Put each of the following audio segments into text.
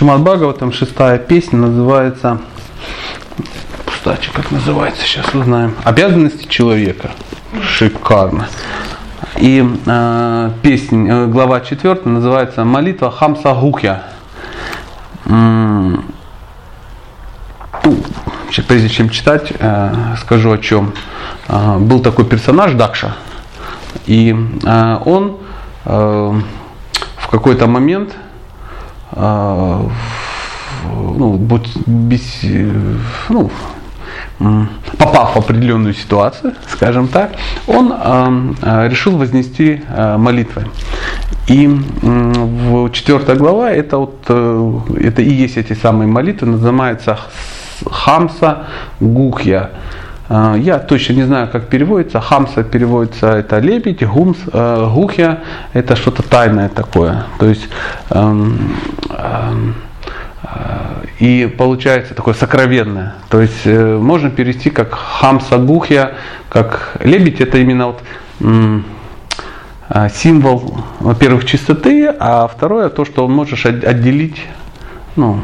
Шимат Бхагаватам, шестая песня, называется, кстати, как называется, сейчас узнаем, «Обязанности человека». Шикарно. И э, песня, э, глава 4 называется «Молитва Хамса Гухя». Ну, прежде чем читать, э, скажу о чем. Э, был такой персонаж Дакша, и э, он э, в какой-то момент э, ну, без, ну, попав в определенную ситуацию, скажем так, он э, решил вознести э, молитвы. И в четвертая глава это вот э, это и есть эти самые молитвы, называется Хамса Гухья. Я точно не знаю, как переводится. Хамса переводится это лебедь, гумс, гухья это что-то тайное такое. То есть эм, эм, и получается такое сокровенное. То есть э, можно перевести как хамса гухья, как лебедь, это именно вот а, символ, во-первых, чистоты, а второе то, что он можешь отделить ну,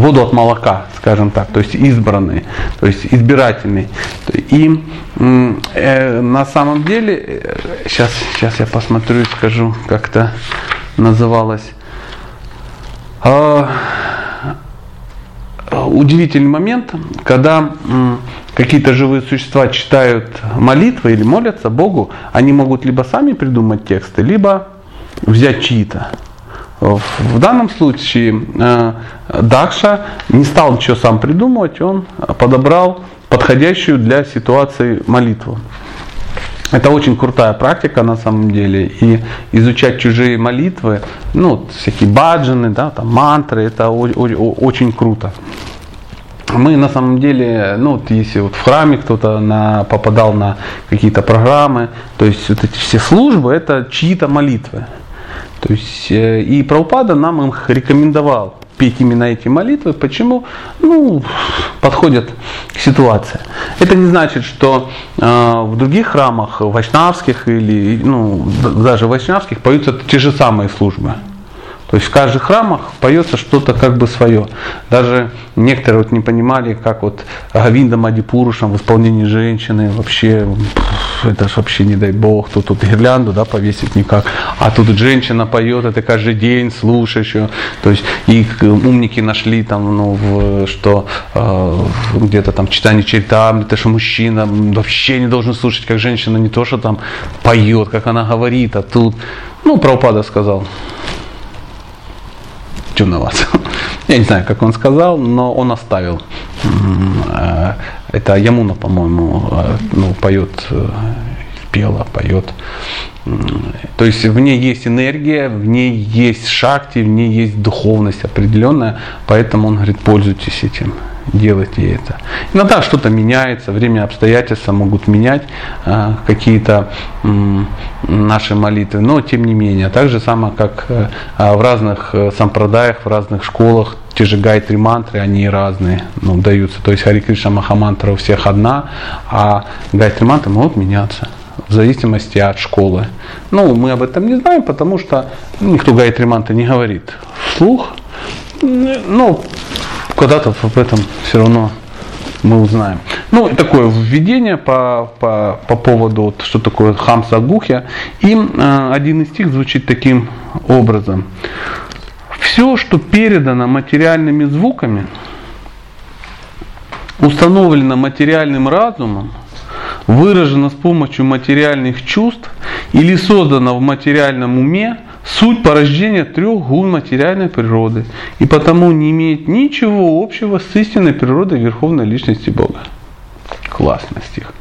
воду от молока, скажем так, то есть избранный, то есть избирательный. И э, на самом деле, сейчас, э, сейчас я посмотрю и скажу, как это называлось. А, удивительный момент, когда какие-то живые существа читают молитвы или молятся Богу, они могут либо сами придумать тексты, либо взять чьи-то. В данном случае э, Дакша не стал ничего сам придумывать, он подобрал подходящую для ситуации молитву. Это очень крутая практика на самом деле. И изучать чужие молитвы, ну, всякие баджаны, да, там, мантры, это очень круто. Мы на самом деле, ну вот если вот в храме кто-то на, попадал на какие-то программы, то есть вот эти все службы это чьи-то молитвы. То есть э, и Праупада нам их рекомендовал петь именно эти молитвы. Почему? Ну, подходят к ситуации. Это не значит, что э, в других храмах, вайшнавских или ну, даже вайшнавских поются те же самые службы. То есть в каждых храмах поется что-то как бы свое. Даже некоторые вот не понимали, как вот Гавинда Мадипурушам в исполнении женщины вообще, это же вообще не дай бог, тут, тут гирлянду да, повесить никак. А тут женщина поет, это каждый день слушаешь ее. То есть их умники нашли там, ну, в, что э, где-то там читание читам, это что мужчина вообще не должен слушать, как женщина не то, что там поет, как она говорит, а тут, ну, Прабхупада сказал, темновато. Я не знаю, как он сказал, но он оставил. Э, это Ямуна, по-моему, э, ну, поет, э, пела, поет. То есть в ней есть энергия, в ней есть шакти, в ней есть духовность определенная, поэтому он говорит, пользуйтесь этим делайте это. Иногда что-то меняется, время обстоятельства могут менять э, какие-то наши молитвы, но тем не менее, так же самое, как э, в разных э, сампрадаях, в разных школах, те же гайтри мантры, они разные ну, даются. То есть Хари Кришна Махамантра у всех одна, а гайтри мантры могут меняться в зависимости от школы. Ну, мы об этом не знаем, потому что никто гайтри мантры не говорит вслух. Ну, когда-то об этом все равно мы узнаем. Ну, такое введение по, по, по поводу, вот, что такое хамса гухя. И э, один из стих звучит таким образом. Все, что передано материальными звуками, установлено материальным разумом, выражено с помощью материальных чувств или создано в материальном уме, суть порождения трех гун материальной природы и потому не имеет ничего общего с истинной природой Верховной Личности Бога. Классный стих.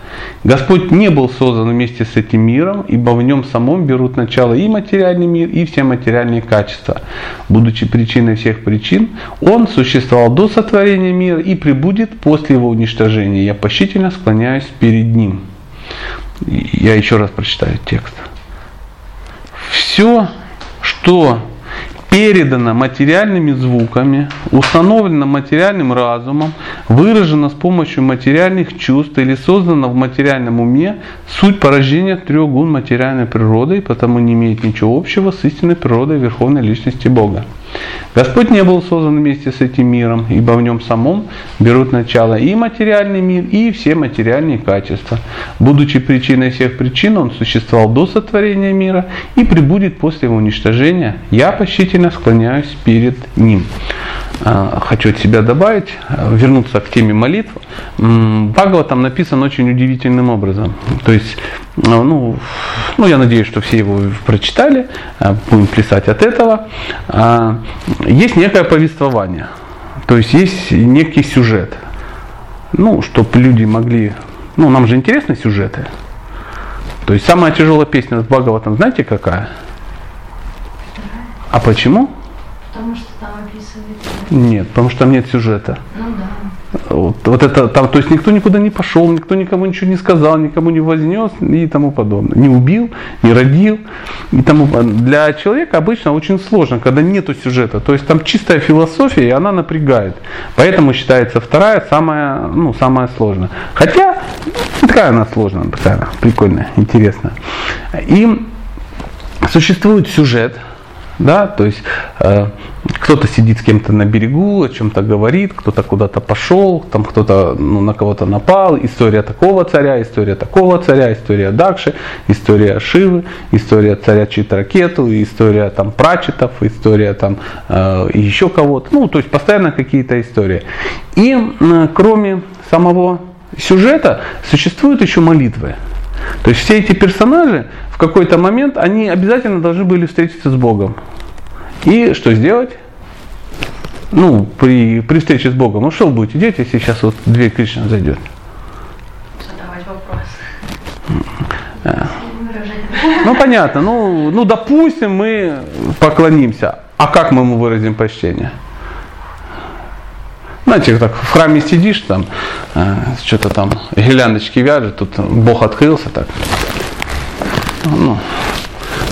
Господь не был создан вместе с этим миром, ибо в нем самом берут начало и материальный мир, и все материальные качества. Будучи причиной всех причин, Он существовал до сотворения мира и прибудет после его уничтожения. Я почтительно склоняюсь перед Ним. Я еще раз прочитаю текст. Все что передано материальными звуками, установлено материальным разумом, выражено с помощью материальных чувств или создано в материальном уме, суть порождения трех гун материальной природы и потому не имеет ничего общего с истинной природой Верховной Личности Бога. Господь не был создан вместе с этим миром, ибо в нем самом берут начало и материальный мир, и все материальные качества. Будучи причиной всех причин, он существовал до сотворения мира и прибудет после его уничтожения. Я почтительно склоняюсь перед ним. А, хочу от себя добавить, вернуться к теме молитв. Бхагава там написан очень удивительным образом. То есть, ну, ну, я надеюсь, что все его прочитали, будем плясать от этого. А, есть некое повествование, то есть есть некий сюжет. Ну, чтобы люди могли... Ну, нам же интересны сюжеты. То есть самая тяжелая песня с Бхагаватом, знаете какая? А почему? Потому что там описывает. Нет, потому что там нет сюжета. Ну да. Вот, вот это там, то есть никто никуда не пошел, никто никому ничего не сказал, никому не вознес и тому подобное. Не убил, не родил. И тому, для человека обычно очень сложно, когда нету сюжета. То есть там чистая философия, и она напрягает. Поэтому считается вторая самая, ну, самая сложная. Хотя, такая она сложная, такая прикольная, интересная. И существует сюжет, да, то есть э, кто-то сидит с кем-то на берегу, о чем-то говорит, кто-то куда-то пошел, там кто-то ну, на кого-то напал, история такого царя, история такого царя, история Дакши, история Шивы, история царя Читракету, история там Прачетов, история там э, еще кого-то, ну, то есть постоянно какие-то истории. И э, кроме самого сюжета существуют еще молитвы. То есть все эти персонажи в какой-то момент, они обязательно должны были встретиться с Богом. И что сделать? Ну, при, при встрече с Богом, ну что вы будете делать, если сейчас вот две Кришна зайдет? Задавать вопрос. Ну понятно, ну, ну допустим мы поклонимся. А как мы ему выразим почтение? Знаете, так в храме сидишь, там э, что-то там гиляндочки вяжет, тут Бог открылся так. Ну,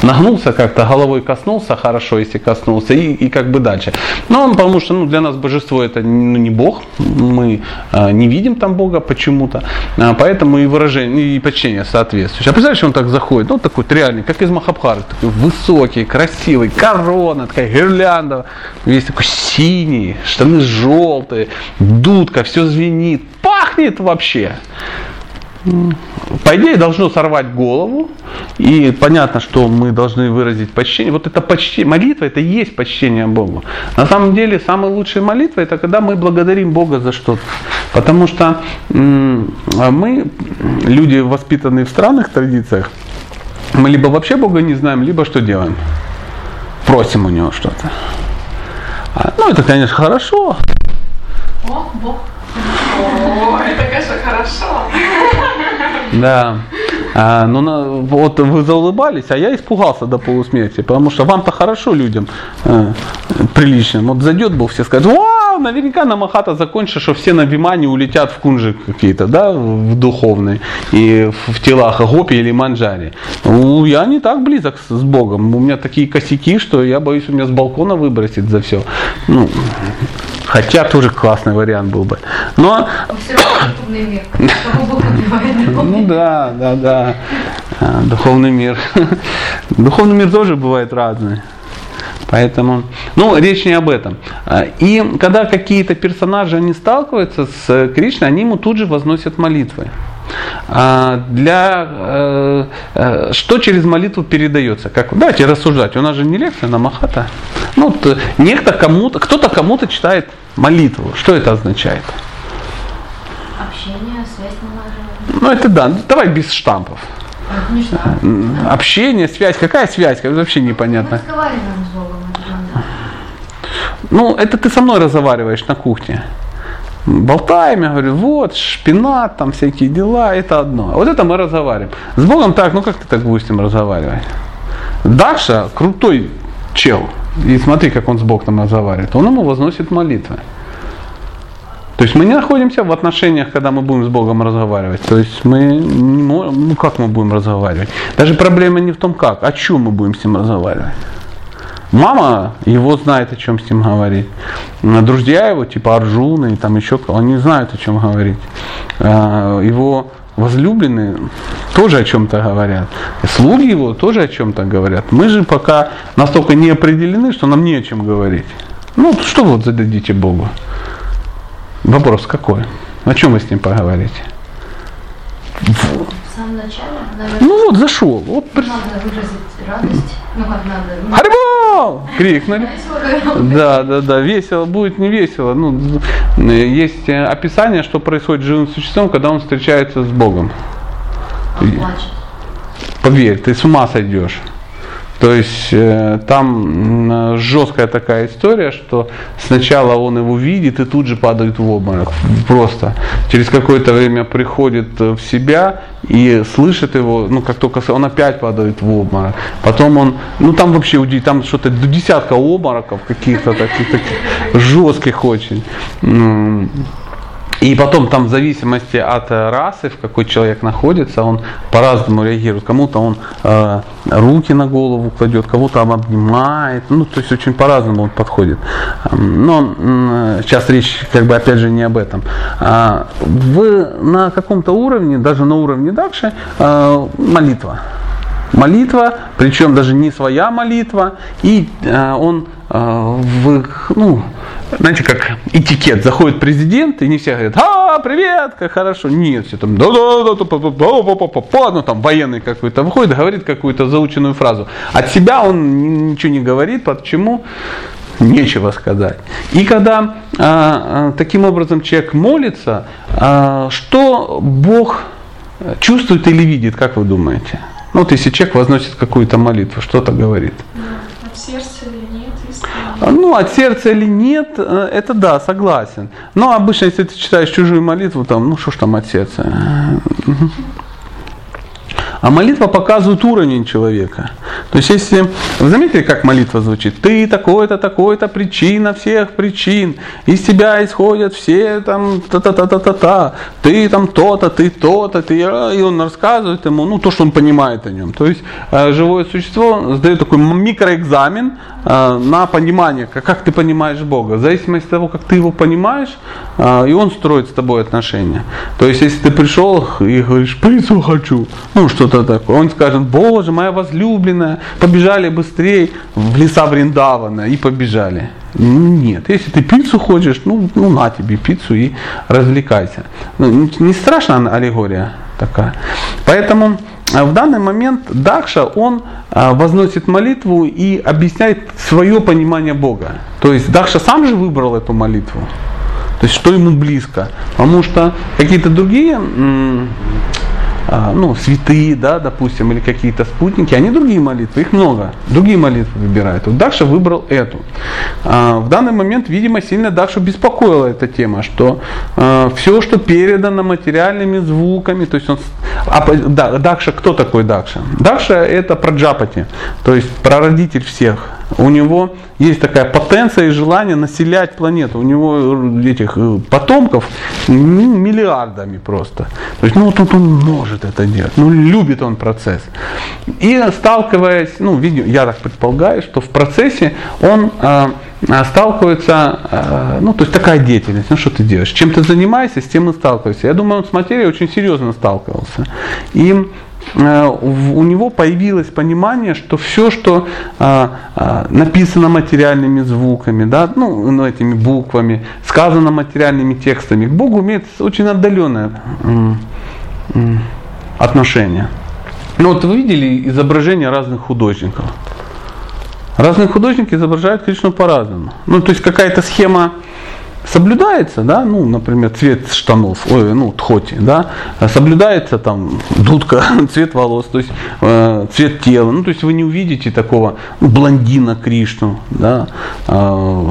нагнулся как-то, головой коснулся, хорошо, если коснулся, и, и как бы дальше. Но он, потому что ну, для нас божество это ну, не Бог, мы э, не видим там Бога почему-то, э, поэтому и выражение, и почтение соответствующее. А представляешь, он так заходит, ну такой реальный, как из Махабхары, такой высокий, красивый, корона, такая гирлянда, весь такой синий, штаны желтые, дудка, все звенит, пахнет вообще по идее, должно сорвать голову. И понятно, что мы должны выразить почтение. Вот это почтение, молитва, это и есть почтение Богу. На самом деле, самая лучшая молитва, это когда мы благодарим Бога за что-то. Потому что мы, люди, воспитанные в странных традициях, мы либо вообще Бога не знаем, либо что делаем? Просим у Него что-то. А, ну, это, конечно, хорошо. О, Бог. О, это, конечно, хорошо. Да. А, ну, вот вы заулыбались, а я испугался до полусмерти, потому что вам-то хорошо людям э, приличным. Вот зайдет был, все скажут, наверняка на Махата закончишь, что все на Вимане улетят в кунжи какие-то, да, в духовные, и в, телах Гопи или Манджари. Ну, я не так близок с, Богом. У меня такие косяки, что я боюсь, у меня с балкона выбросит за все. Ну, Хотя тоже классный вариант был бы. Но... Ну да, да, да. А, Духовный мир. Духовный мир тоже бывает разный. Поэтому, ну, речь не об этом. А, и когда какие-то персонажи, они сталкиваются с Кришной, они ему тут же возносят молитвы. А для, э, э, что через молитву передается? Как, давайте рассуждать. У нас же не лекция на Махата. Ну, вот, некто кому-то, кто-то кому-то читает молитву. Что это означает? Общение, связь налаживание. Ну, это да. Давай без штампов. Знаю. Общение, связь. Какая связь? Вообще Мы непонятно. разговариваем с Богом. это да. Ну, это ты со мной разговариваешь на кухне. Болтаем, я говорю, вот, шпинат, там всякие дела, это одно. Вот это мы разговариваем. С Богом так, ну как ты так будешь с ним разговаривать? Даша крутой чел. И смотри, как он с Богом разговаривает. Он ему возносит молитвы. То есть мы не находимся в отношениях, когда мы будем с Богом разговаривать. То есть мы, не мо- ну как мы будем разговаривать? Даже проблема не в том как, о чем мы будем с ним разговаривать. Мама его знает, о чем с ним говорить. Друзья его, типа Арджуна и там еще кого, они знают, о чем говорить. А, его возлюбленные тоже о чем-то говорят. Слуги его тоже о чем-то говорят. Мы же пока настолько не определены, что нам не о чем говорить. Ну, что вот зададите Богу? Вопрос какой? О чем вы с ним поговорите? В самом начале, наверное, Ну вот зашел, вот надо выразить радость. Ну как надо? Харибол! Крикнули. Да, да, да, весело будет, не весело. Ну, есть э, описание, что происходит с живым существом, когда он встречается с Богом. Он плачет. Поверь, ты с ума сойдешь. То есть э, там жесткая такая история, что сначала он его видит и тут же падает в обморок. Просто через какое-то время приходит э, в себя и слышит его, ну как только он опять падает в обморок. Потом он, ну там вообще там что-то до десятка обмороков каких-то таких, таких жестких очень. И потом там в зависимости от э, расы, в какой человек находится, он по-разному реагирует. Кому-то он э, руки на голову кладет, кого-то он обнимает. Ну, то есть очень по-разному он подходит. Но м, сейчас речь как бы опять же не об этом. А, Вы на каком-то уровне, даже на уровне Дакши, э, молитва. Молитва, причем даже не своя молитва, и э, он э, в, ну, знаете, как этикет, заходит президент, и не все говорят, а, привет, как хорошо, нет, все там, да, да, да, да, па, па, па, па», ну там военный какой-то выходит, говорит какую-то заученную фразу. От себя он ни- ничего не говорит, почему? Нечего сказать. И когда а, а, таким образом человек молится, а, что Бог чувствует или видит, как вы думаете? Ну вот если человек возносит какую-то молитву, что-то говорит. От сердца или нет, если А, Ну, от сердца или нет, э, это да, согласен. Но обычно, если ты читаешь чужую молитву, там, ну что ж там от сердца. А молитва показывает уровень человека. То есть, если вы заметили, как молитва звучит? Ты такой-то, такой-то, причина всех причин. Из тебя исходят все там та-та-та-та-та-та. Ты там то-то, ты то-то, ты... И он рассказывает ему, ну, то, что он понимает о нем. То есть, э, живое существо сдает такой микроэкзамен на понимание, как, ты понимаешь Бога. В зависимости от того, как ты его понимаешь, э, и он строит с тобой отношения. То есть, если ты пришел и говоришь, пиццу хочу, ну, что-то такое, он скажет, Боже, моя возлюбленная, побежали быстрее в леса Вриндавана и побежали. Нет, если ты пиццу хочешь, ну, ну на тебе пиццу и развлекайся. Ну, не- страшная аллегория такая. Поэтому а, в данный момент Дакша, он возносит молитву и объясняет свое понимание Бога. То есть Дакша сам же выбрал эту молитву. То есть что ему близко. Потому что какие-то другие а, ну, святые, да, допустим, или какие-то спутники, они другие молитвы, их много, другие молитвы выбирают. Вот Дакша выбрал эту. А, в данный момент, видимо, сильно Дакшу беспокоила эта тема, что все, что передано материальными звуками, то есть он, а, да, Дакша, кто такой Дакша? Дакша это Праджапати, то есть прародитель всех. У него есть такая потенция и желание населять планету. У него этих э, потомков миллиардами просто. То есть, ну вот он, он может это делать. Ну, любит он процесс. И сталкиваясь, ну, видимо, я так предполагаю, что в процессе он э, э, сталкивается, э, ну, то есть такая деятельность, ну, что ты делаешь? Чем ты занимаешься, с тем и сталкиваешься. Я думаю, он с материей очень серьезно сталкивался. И у него появилось понимание, что все, что а, а, написано материальными звуками, да, ну, ну, этими буквами, сказано материальными текстами, к Богу имеет очень отдаленное отношение. Ну вот вы видели изображения разных художников. Разные художники изображают Кришну по-разному. Ну, то есть какая-то схема соблюдается, да, ну, например, цвет штанов, ой, ну, тхоти, да, соблюдается там дудка, цвет волос, то есть э, цвет тела, ну, то есть вы не увидите такого блондина Кришну, да, э,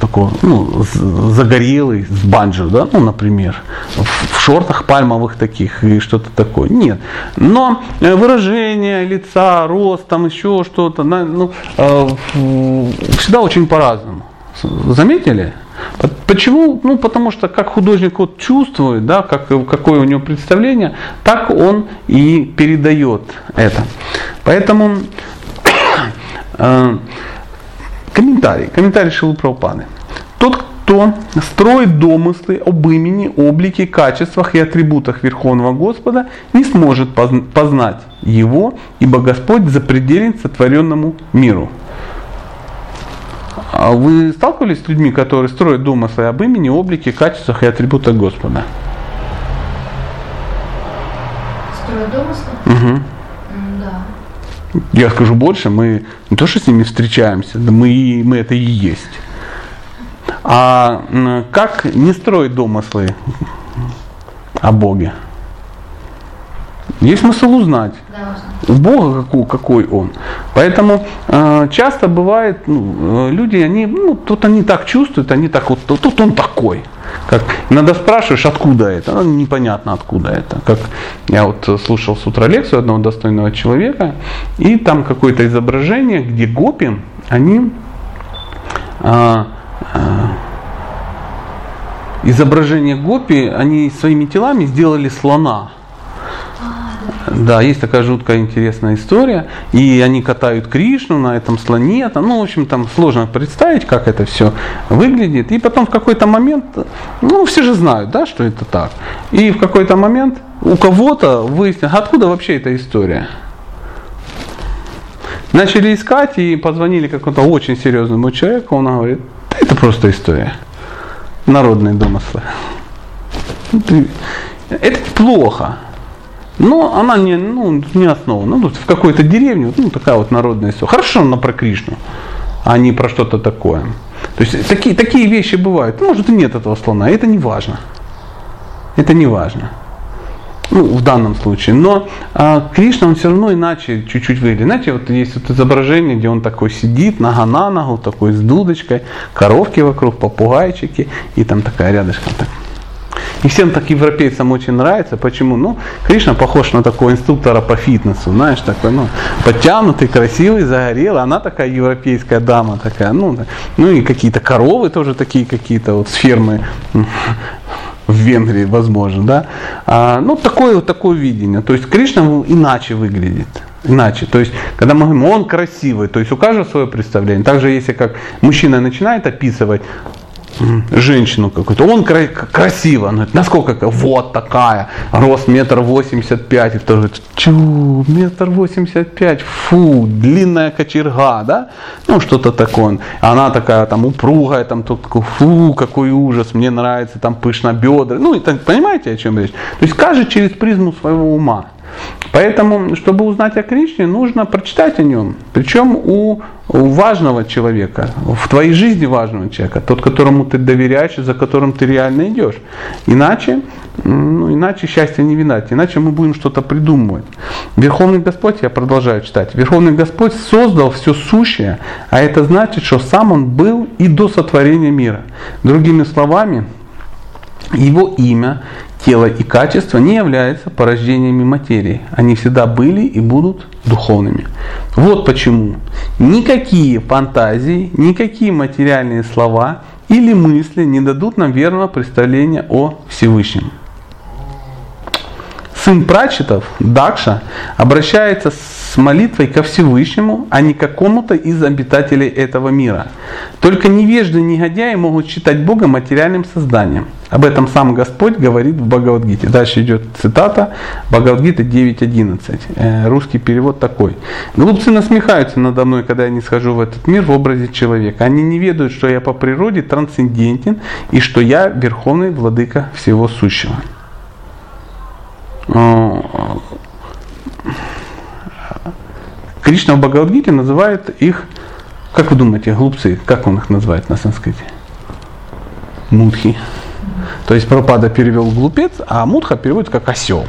такого, ну, загорелый, с банджо, да, ну, например, в, в шортах пальмовых таких и что-то такое, нет, но э, выражение лица, рост, там еще что-то, ну, э, всегда очень по-разному, заметили? По- Почему? Ну, потому что как художник вот чувствует, да, как, какое у него представление, так он и передает это. Поэтому э, Комментарий. Комментарий Шилы Прабхупады. Тот, кто строит домыслы об имени, облике, качествах и атрибутах Верховного Господа, не сможет познать Его, ибо Господь запределен сотворенному миру. А вы сталкивались с людьми, которые строят домыслы об имени, облике, качествах и атрибутах Господа? Строят домыслы? Угу. Да. Я скажу больше, мы не то, что с ними встречаемся, да мы, мы это и есть. А как не строить домыслы о Боге? Есть смысл узнать. У Бога какой, какой Он. Поэтому э, часто бывает, ну, э, люди, они, ну, тут они так чувствуют, они так вот, тут он такой. Как иногда спрашиваешь, откуда это, ну, непонятно откуда это. Как я вот слушал с утра лекцию одного достойного человека, и там какое-то изображение, где гопи, они э, э, изображение гопи, они своими телами сделали слона. Да, есть такая жуткая интересная история. И они катают Кришну на этом слоне. Там, ну, в общем, там сложно представить, как это все выглядит. И потом в какой-то момент, ну, все же знают, да, что это так. И в какой-то момент у кого-то выяснилось, откуда вообще эта история. Начали искать и позвонили какому-то очень серьезному человеку. Он говорит, да это просто история. Народные домыслы. Это плохо. Но она не, ну, не основана. Ну, в какой-то деревне, ну, такая вот народная история. Хорошо она про Кришну, а не про что-то такое. То есть такие, такие вещи бывают. Может и нет этого слона, это не важно. Это не важно. Ну, в данном случае. Но а, Кришна, он все равно иначе чуть-чуть выглядит. Знаете, вот есть вот изображение, где он такой сидит, нога на ногу, такой с дудочкой, коровки вокруг, попугайчики, и там такая рядышком так и всем так европейцам очень нравится. Почему? Ну, Кришна похож на такого инструктора по фитнесу, знаешь, такой, ну, подтянутый, красивый, загорелый. Она такая европейская дама такая, ну, ну и какие-то коровы тоже такие какие-то вот с фермы в Венгрии, возможно, да. А, ну, такое вот такое видение. То есть Кришна иначе выглядит. Иначе. То есть, когда мы говорим, он красивый, то есть у каждого свое представление. Также, если как мужчина начинает описывать женщину какую-то, он кра- красиво, ну, насколько, вот такая, рост метр восемьдесят пять, и тоже, чу, метр восемьдесят пять, фу, длинная кочерга, да, ну, что-то такое, она такая там упругая, там, тут, фу, какой ужас, мне нравится, там, пышно бедра, ну, и так, понимаете, о чем речь? То есть, каждый через призму своего ума. Поэтому, чтобы узнать о Кришне, нужно прочитать о нем. Причем у, у важного человека, в твоей жизни важного человека, тот, которому ты доверяешь за которым ты реально идешь. Иначе, ну, иначе счастья не видать, иначе мы будем что-то придумывать. Верховный Господь, я продолжаю читать, Верховный Господь создал все сущее, а это значит, что сам Он был и до сотворения мира. Другими словами, его имя тело и качество не являются порождениями материи. Они всегда были и будут духовными. Вот почему никакие фантазии, никакие материальные слова или мысли не дадут нам верного представления о Всевышнем. Сын прачетов, Дакша, обращается с молитвой ко Всевышнему, а не какому-то из обитателей этого мира. Только невежды негодяи могут считать Бога материальным созданием. Об этом сам Господь говорит в Бхагавадгите. Дальше идет цитата Бхагавадгита 9.11. Э, русский перевод такой. Глупцы насмехаются надо мной, когда я не схожу в этот мир в образе человека. Они не ведают, что я по природе трансцендентен и что я верховный владыка всего сущего. Кришна в Бхагавадгите называет их, как вы думаете, глупцы, как он их называет на санскрите? Мудхи. То есть Пропада перевел глупец, а Мудха переводит как осел.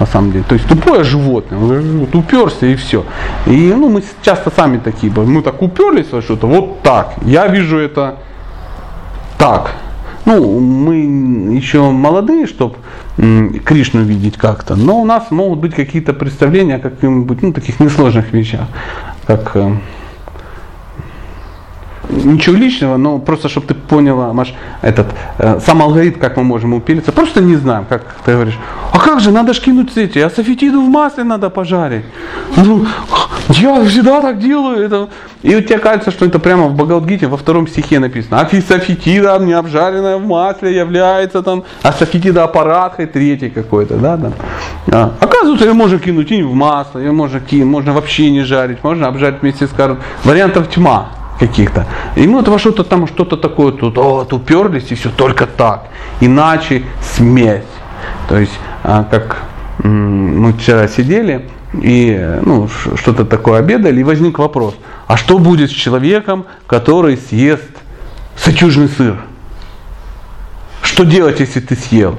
На самом деле. То есть тупое животное. Вот уперся и все. И ну, мы часто сами такие, мы так уперлись во что-то, вот так. Я вижу это так. Ну, мы еще молодые, чтобы Кришну видеть как-то, но у нас могут быть какие-то представления о каких-нибудь ну, таких несложных вещах, как э, ничего личного, но просто чтобы ты поняла, Маш, этот, э, сам алгоритм, как мы можем упилиться, просто не знаем, как ты говоришь, а как же, надо ж кинуть эти, а софитиду в масле надо пожарить. Ну, я всегда так делаю. Это. И у тебя кажется, что это прямо в Багалдгите во втором стихе написано. А софитида не обжаренная в масле является там, а софитида аппараткой третий какой-то, да, там. А, оказывается, ее можно кинуть и в масло, ее можно кинуть, можно вообще не жарить, можно обжарить вместе с картошкой. Вариантов тьма каких-то. И мы вот во что-то там что-то такое тут, вот, уперлись и все только так. Иначе смерть. То есть, а, как мы вчера сидели и ну, что-то такое обедали, и возник вопрос, а что будет с человеком, который съест сычужный сыр? Что делать, если ты съел?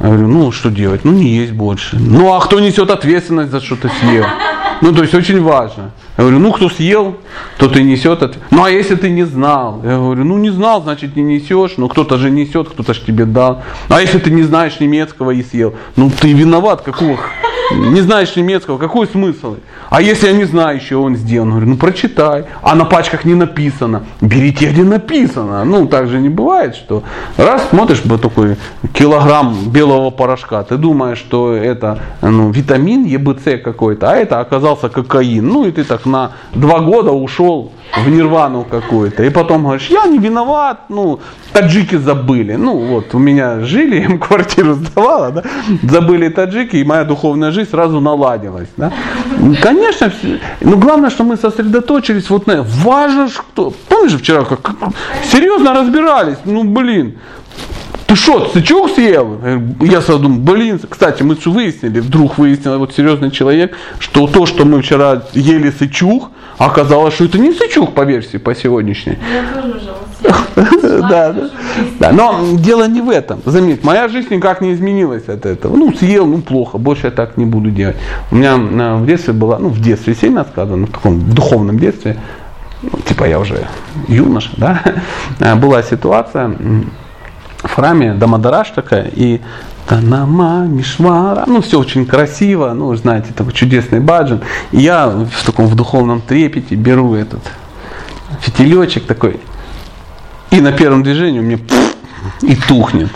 Я говорю, ну что делать? Ну не есть больше. Ну а кто несет ответственность за что ты съел? Ну то есть очень важно. Я говорю, ну кто съел, тот и несет это. Ну а если ты не знал? Я говорю, ну не знал, значит не несешь. Ну кто-то же несет, кто-то же тебе дал. А если ты не знаешь немецкого и съел? Ну ты виноват, какого? Не знаешь немецкого, какой смысл? А если я не знаю еще, он сделан? Я говорю, ну прочитай. А на пачках не написано. Берите, где написано. Ну так же не бывает, что раз смотришь вот такой килограмм белого порошка, ты думаешь, что это ну, витамин ЕБЦ какой-то, а это оказался кокаин. Ну и ты так на два года ушел в нирвану какую-то. И потом говоришь, я не виноват, ну, таджики забыли. Ну, вот, у меня жили, им квартиру сдавала, да, забыли таджики, и моя духовная жизнь сразу наладилась, да. Конечно, но главное, что мы сосредоточились вот на, важно, что, помнишь, вчера как, серьезно разбирались, ну, блин, ты что, сычок съел? Я сразу думаю, блин, кстати, мы что выяснили, вдруг выяснил вот серьезный человек, что то, что мы вчера ели сычух, оказалось, что это не сычух по версии, по сегодняшней. Да, да. да. Но дело не в этом. Заметь, моя жизнь никак не изменилась от этого. Ну, съел, ну плохо, больше я так не буду делать. У меня э, в детстве была, ну, в детстве сильно сказано, в таком духовном детстве, ну, типа я уже юноша, да, э, была ситуация, в храме Дамадараш такая, и Танама, Мишвара, ну все очень красиво, ну знаете, такой чудесный баджан. И я в таком в духовном трепете беру этот фитилечек такой, и на первом движении у меня пфф, и тухнет.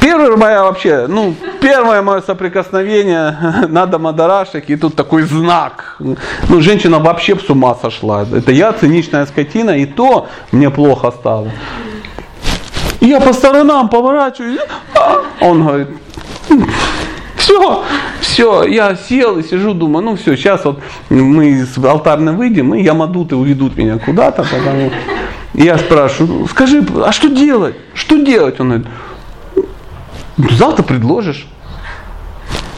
Первое мое вообще, ну, первое мое соприкосновение на Дамадарашек, и тут такой знак. Ну, женщина вообще с ума сошла. Это я, циничная скотина, и то мне плохо стало. И я по сторонам поворачиваюсь, а он говорит, все, все, я сел и сижу, думаю, ну все, сейчас вот мы из алтарной выйдем, и ямадуты уведут меня куда-то, потому я спрашиваю, скажи, а что делать? Что делать? Он говорит, завтра предложишь.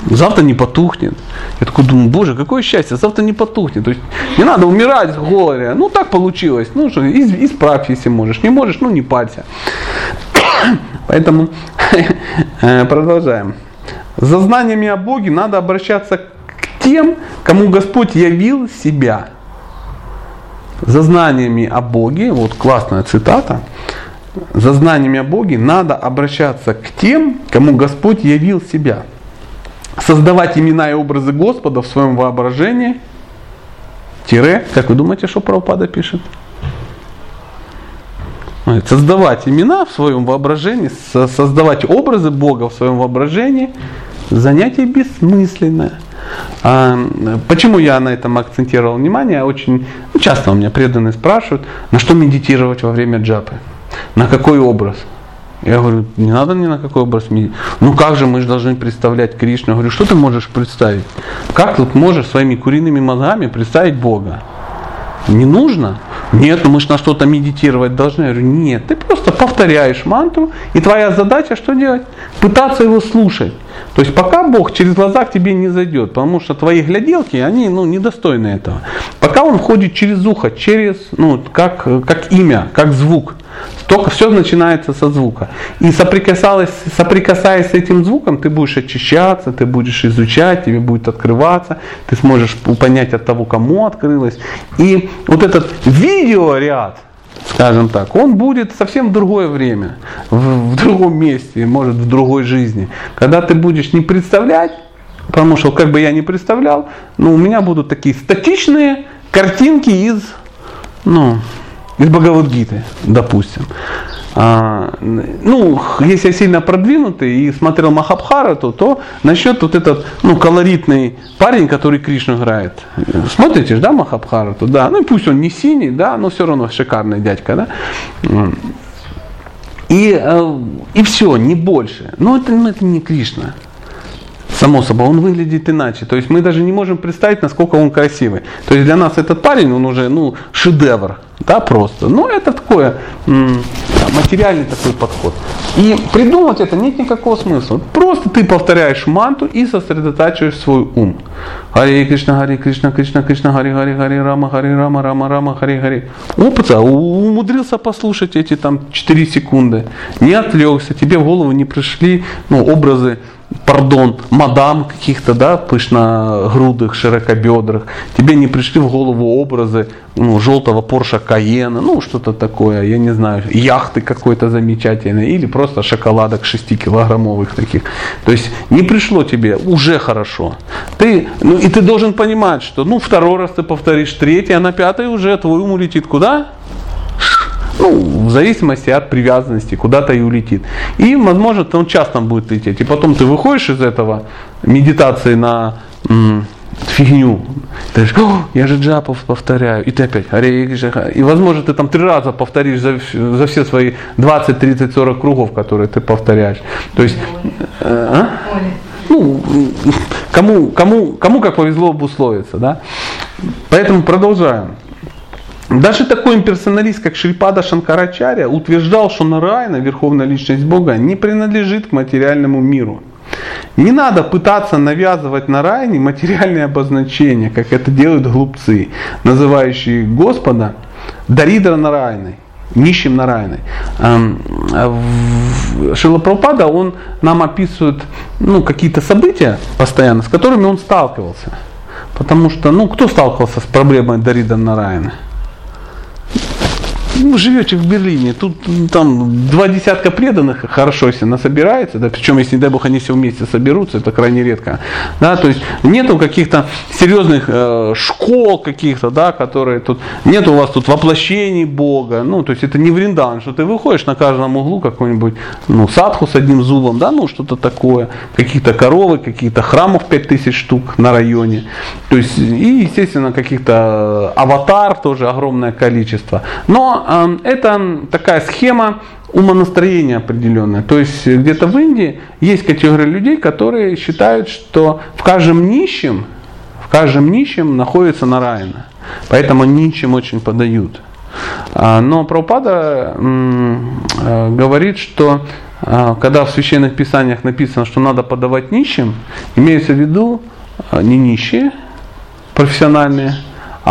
Завтра не потухнет. Я такой думаю, боже, какое счастье, завтра не потухнет. То есть не надо умирать в горе. Ну так получилось. Ну что, исправь, если можешь. Не можешь, ну не парься. Поэтому э, продолжаем. За знаниями о Боге надо обращаться к тем, кому Господь явил себя. За знаниями о Боге, вот классная цитата, за знаниями о Боге надо обращаться к тем, кому Господь явил себя. Создавать имена и образы Господа в своем воображении, тире, как вы думаете, что Прабхупада пишет? Создавать имена в своем воображении, создавать образы Бога в своем воображении, занятие бессмысленное. А, почему я на этом акцентировал внимание? Очень часто у меня преданные спрашивают, на что медитировать во время джапы, на какой образ. Я говорю, не надо ни на какой образ медитировать. Ну как же мы же должны представлять Кришну? Я говорю, что ты можешь представить? Как тут можешь своими куриными мозгами представить Бога? Не нужно. Нет, ну мы же на что-то медитировать должны. Я говорю, нет, ты просто повторяешь мантру, и твоя задача что делать? Пытаться его слушать. То есть пока Бог через глаза к тебе не зайдет, потому что твои гляделки, они ну, недостойны этого. Пока он входит через ухо, через, ну, как, как имя, как звук. Только все начинается со звука. И соприкасаясь, соприкасаясь с этим звуком, ты будешь очищаться, ты будешь изучать, тебе будет открываться, ты сможешь понять от того, кому открылось. И вот этот видеоряд, скажем так, он будет совсем в другое время, в, в другом месте, может в другой жизни. Когда ты будешь не представлять, потому что как бы я не представлял, но у меня будут такие статичные картинки из, ну, из Бхагавадгиты, допустим. а, ну, если я сильно продвинутый и смотрел Махабхарату, то насчет вот этот, ну, колоритный парень, который Кришну играет. Смотрите да, Махабхарату? Да, ну, пусть он не синий, да, но все равно шикарный дядька, да. И, э, и все, не больше. Но это, ну, это не Кришна. Само собой, он выглядит иначе. То есть мы даже не можем представить, насколько он красивый. То есть для нас этот парень, он уже ну, шедевр. Да, просто. Но это такое, материальный такой подход. И придумать это нет никакого смысла. Просто ты повторяешь манту и сосредотачиваешь свой ум. Хари Кришна, Хари Кришна, Кришна, Кришна, Хари Хари, Хари Рама, Хари Рама, Рама, Рама, Хари Хари. Опыта, умудрился послушать эти там 4 секунды. Не отвлекся, тебе в голову не пришли ну, образы пардон, мадам каких-то, да, пышногрудых, широкобедрых, тебе не пришли в голову образы ну, желтого Порша Каена, ну, что-то такое, я не знаю, яхты какой-то замечательной, или просто шоколадок 6-килограммовых таких. То есть не пришло тебе, уже хорошо. Ты, ну, и ты должен понимать, что, ну, второй раз ты повторишь, третий, а на пятый уже твой ум улетит куда? Ну, в зависимости от привязанности, куда-то и улетит. И, возможно, он часто будет лететь. И потом ты выходишь из этого медитации на м- фигню. Ты говоришь, я же джапов повторяю. И ты опять, и возможно ты там три раза повторишь за, за все свои 20, 30, 40 кругов, которые ты повторяешь. То есть, э, а? ну, кому, кому, кому как повезло обусловиться, да? Поэтому продолжаем. Даже такой имперсоналист, как Шрипада Шанкарачаря, утверждал, что Нарайна, верховная личность Бога, не принадлежит к материальному миру. Не надо пытаться навязывать на райне материальные обозначения, как это делают глупцы, называющие Господа Даридра Нарайной, нищим Нарайной. Эм, Шилапрапада, он нам описывает ну, какие-то события постоянно, с которыми он сталкивался. Потому что, ну, кто сталкивался с проблемой Дарида Нарайны? Ну, живете в Берлине, тут там два десятка преданных, хорошо, если насобирается, да, причем, если, не дай бог, они все вместе соберутся, это крайне редко, да, то есть нету каких-то серьезных э, школ каких-то, да, которые тут, нет у вас тут воплощений Бога, ну, то есть это не Вриндан, что ты выходишь на каждом углу какой-нибудь, ну, садху с одним зубом, да, ну, что-то такое, какие-то коровы, какие-то храмов 5000 штук на районе, то есть, и, естественно, каких-то э, аватар тоже огромное количество, но это такая схема умонастроения определенное. То есть где-то в Индии есть категория людей, которые считают, что в каждом нищем, в каждом нищем находится Нараяна. Поэтому нищим очень подают. А, но Прабхупада э, говорит, что э, когда в священных писаниях написано, что надо подавать нищим, имеется в виду э, не нищие профессиональные,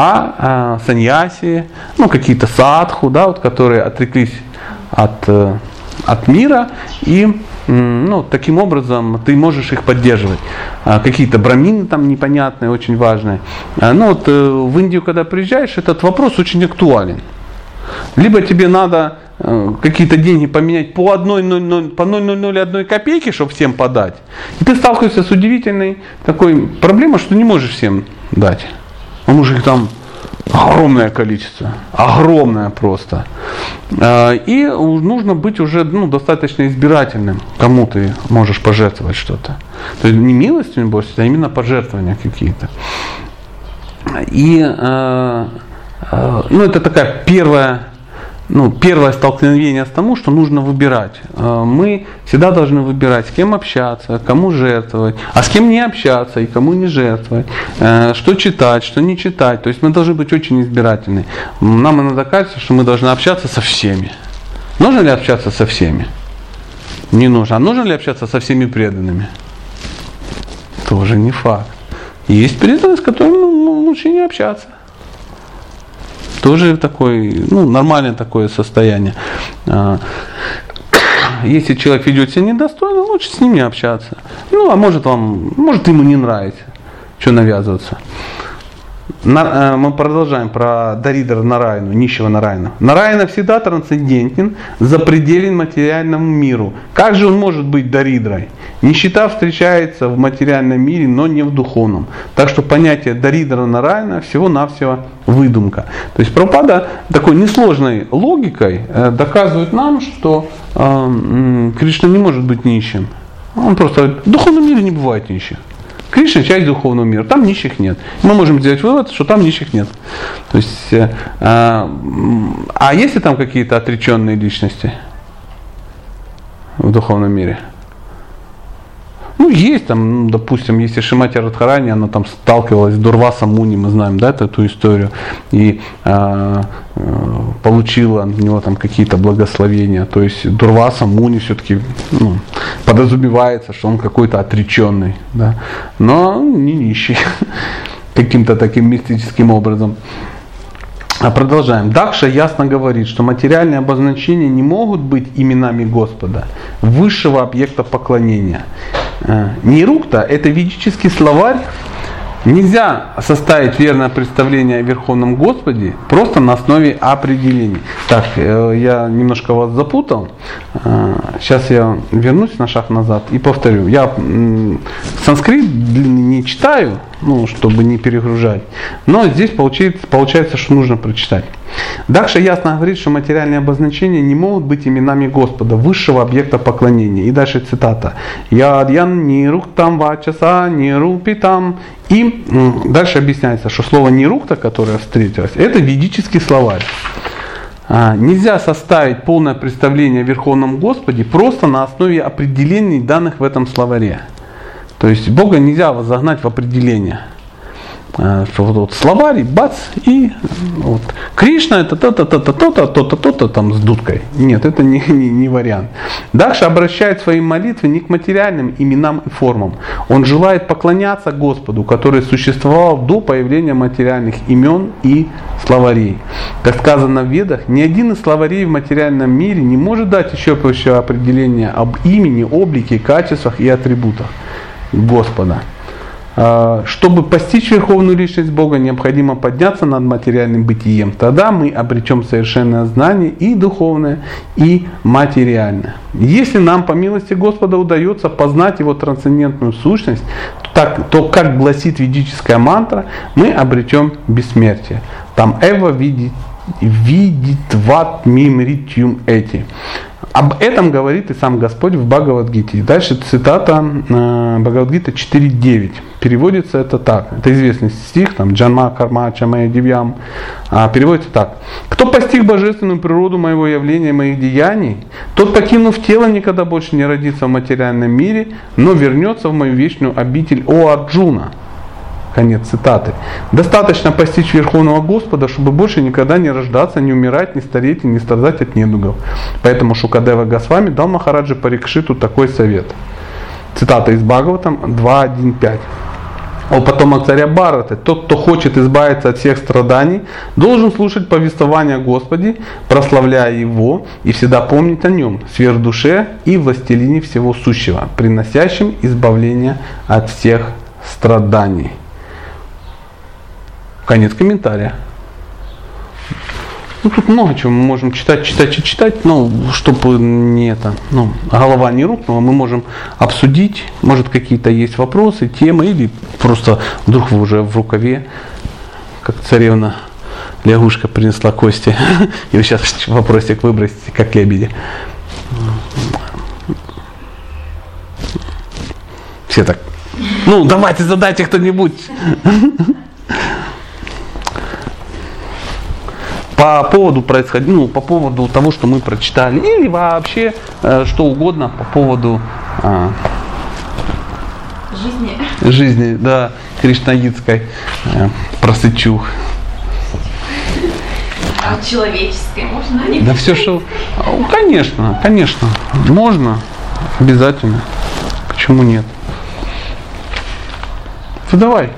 а, а саньяси, ну какие-то садху, да, вот, которые отреклись от, э, от мира и ну, таким образом ты можешь их поддерживать. А, какие-то брамины там непонятные, очень важные. А, ну вот э, в Индию, когда приезжаешь, этот вопрос очень актуален. Либо тебе надо э, какие-то деньги поменять по 1,00, по 0,001 копейки, чтобы всем подать. И ты сталкиваешься с удивительной такой проблемой, что не можешь всем дать. Он уже их там огромное количество, огромное просто. А, и нужно быть уже ну, достаточно избирательным, кому ты можешь пожертвовать что-то. То есть не милостью больше, а именно пожертвования какие-то. И э, э, ну, это такая первая ну, первое столкновение с тому, что нужно выбирать. Э, мы всегда должны выбирать, с кем общаться, кому жертвовать, а с кем не общаться и кому не жертвовать, э, что читать, что не читать. То есть мы должны быть очень избирательны. Нам иногда кажется, что мы должны общаться со всеми. Нужно ли общаться со всеми? Не нужно. А нужно ли общаться со всеми преданными? Тоже не факт. Есть преданные, с которыми ну, лучше не общаться тоже такой, ну, нормальное такое состояние. А, если человек ведет себя недостойно, лучше с ним не общаться. Ну, а может вам, может ему не нравится, что навязываться. На- э, мы продолжаем про Даридра Нарайну, нищего Нарайна. Нарайна всегда трансцендентен, запределен материальному миру. Как же он может быть Даридрой? Нищета встречается в материальном мире, но не в духовном. Так что понятие Даридра Нарайна всего-навсего выдумка. То есть Пропада такой несложной логикой э, доказывает нам, что э, Кришна не может быть нищим. Он просто в духовном мире не бывает нищих. Кришна часть духовного мира, там нищих нет. Мы можем сделать вывод, что там нищих нет. То есть, э, а, а есть ли там какие-то отреченные личности в духовном мире? Ну, есть там, допустим, если Шимати Радхарани, она там сталкивалась с Дурваса Муни, мы знаем, да, эту, эту историю, и а, э, получила от него там какие-то благословения. То есть Дурваса Муни все-таки ну, подразумевается, что он какой-то отреченный, да, но не нищий каким-то таким мистическим образом. А продолжаем. Дакша ясно говорит, что материальные обозначения не могут быть именами Господа, высшего объекта поклонения. Э, Нирукта – это ведический словарь, Нельзя составить верное представление о Верховном Господе просто на основе определений. Так, э, я немножко вас запутал. Э, Сейчас я вернусь на шаг назад и повторю. Я санскрит не читаю, ну, чтобы не перегружать. Но здесь получается, получается, что нужно прочитать. Дальше ясно говорит, что материальные обозначения не могут быть именами Господа, высшего объекта поклонения. И дальше цитата. Ядьян нируктам вачаса нирупитам. И м, дальше объясняется, что слово нирукта, которое встретилось, это ведический словарь. А, Нельзя составить полное представление о Верховном Господе просто на основе определений, данных в этом словаре. То есть Бога нельзя возогнать в определение. А, Что вот, вот словарь, бац, и вот. Кришна это то-то, то-то, то-то, то-то, то-то там с дудкой. Нет, это не, не, не вариант. Дальше обращает свои молитвы не к материальным именам и формам. Он желает поклоняться Господу, который существовал до появления материальных имен и словарей. Как сказано в Ведах, ни один из словарей в материальном мире не может дать общего определения об имени, облике, качествах и атрибутах Господа. А, Чтобы постичь верховную личность Бога, необходимо подняться над материальным бытием. Тогда мы обретем совершенное знание и духовное, и материальное. Если нам по милости Господа удается познать Его трансцендентную сущность, так, то как гласит ведическая мантра, мы обретем бессмертие. Там Эва видит, видит ват мимритюм эти. Об этом говорит и сам Господь в Бхагавадгите. Дальше цитата э, Бхагавадгита 4.9. Переводится это так. Это известный стих, там, Джанма Карма Чамая Дивьям. А, переводится так. Кто постиг божественную природу моего явления, моих деяний, тот, покинув тело, никогда больше не родится в материальном мире, но вернется в мою вечную обитель О Арджуна. Конец цитаты. Достаточно постичь Верховного Господа, чтобы больше никогда не рождаться, не умирать, не стареть и не страдать от недугов. Поэтому Шукадева Госвами дал Махараджи Парикшиту такой совет. Цитата из Бхагаватам 2.1.5. О потомок царя Бараты, тот, кто хочет избавиться от всех страданий, должен слушать повествование о Господе, прославляя Его и всегда помнить о Нем, сверхдуше и властелине всего сущего, приносящем избавление от всех страданий. Конец комментария. Ну, тут много чего мы можем читать, читать и читать, но чтобы не это, ну, голова не рухнула, мы можем обсудить, может какие-то есть вопросы, темы, или просто вдруг вы уже в рукаве, как царевна лягушка принесла кости, и вы сейчас вопросик выбросите, как лебеди. Все так, ну давайте задайте кто-нибудь. по поводу происходи, ну, по поводу того, что мы прочитали, или вообще э, что угодно по поводу э, Жизни. жизни, да, кришнаитской э, просычух. А человеческой можно? Не Да все, что... Конечно, конечно, можно, обязательно. Почему нет? Ну давай.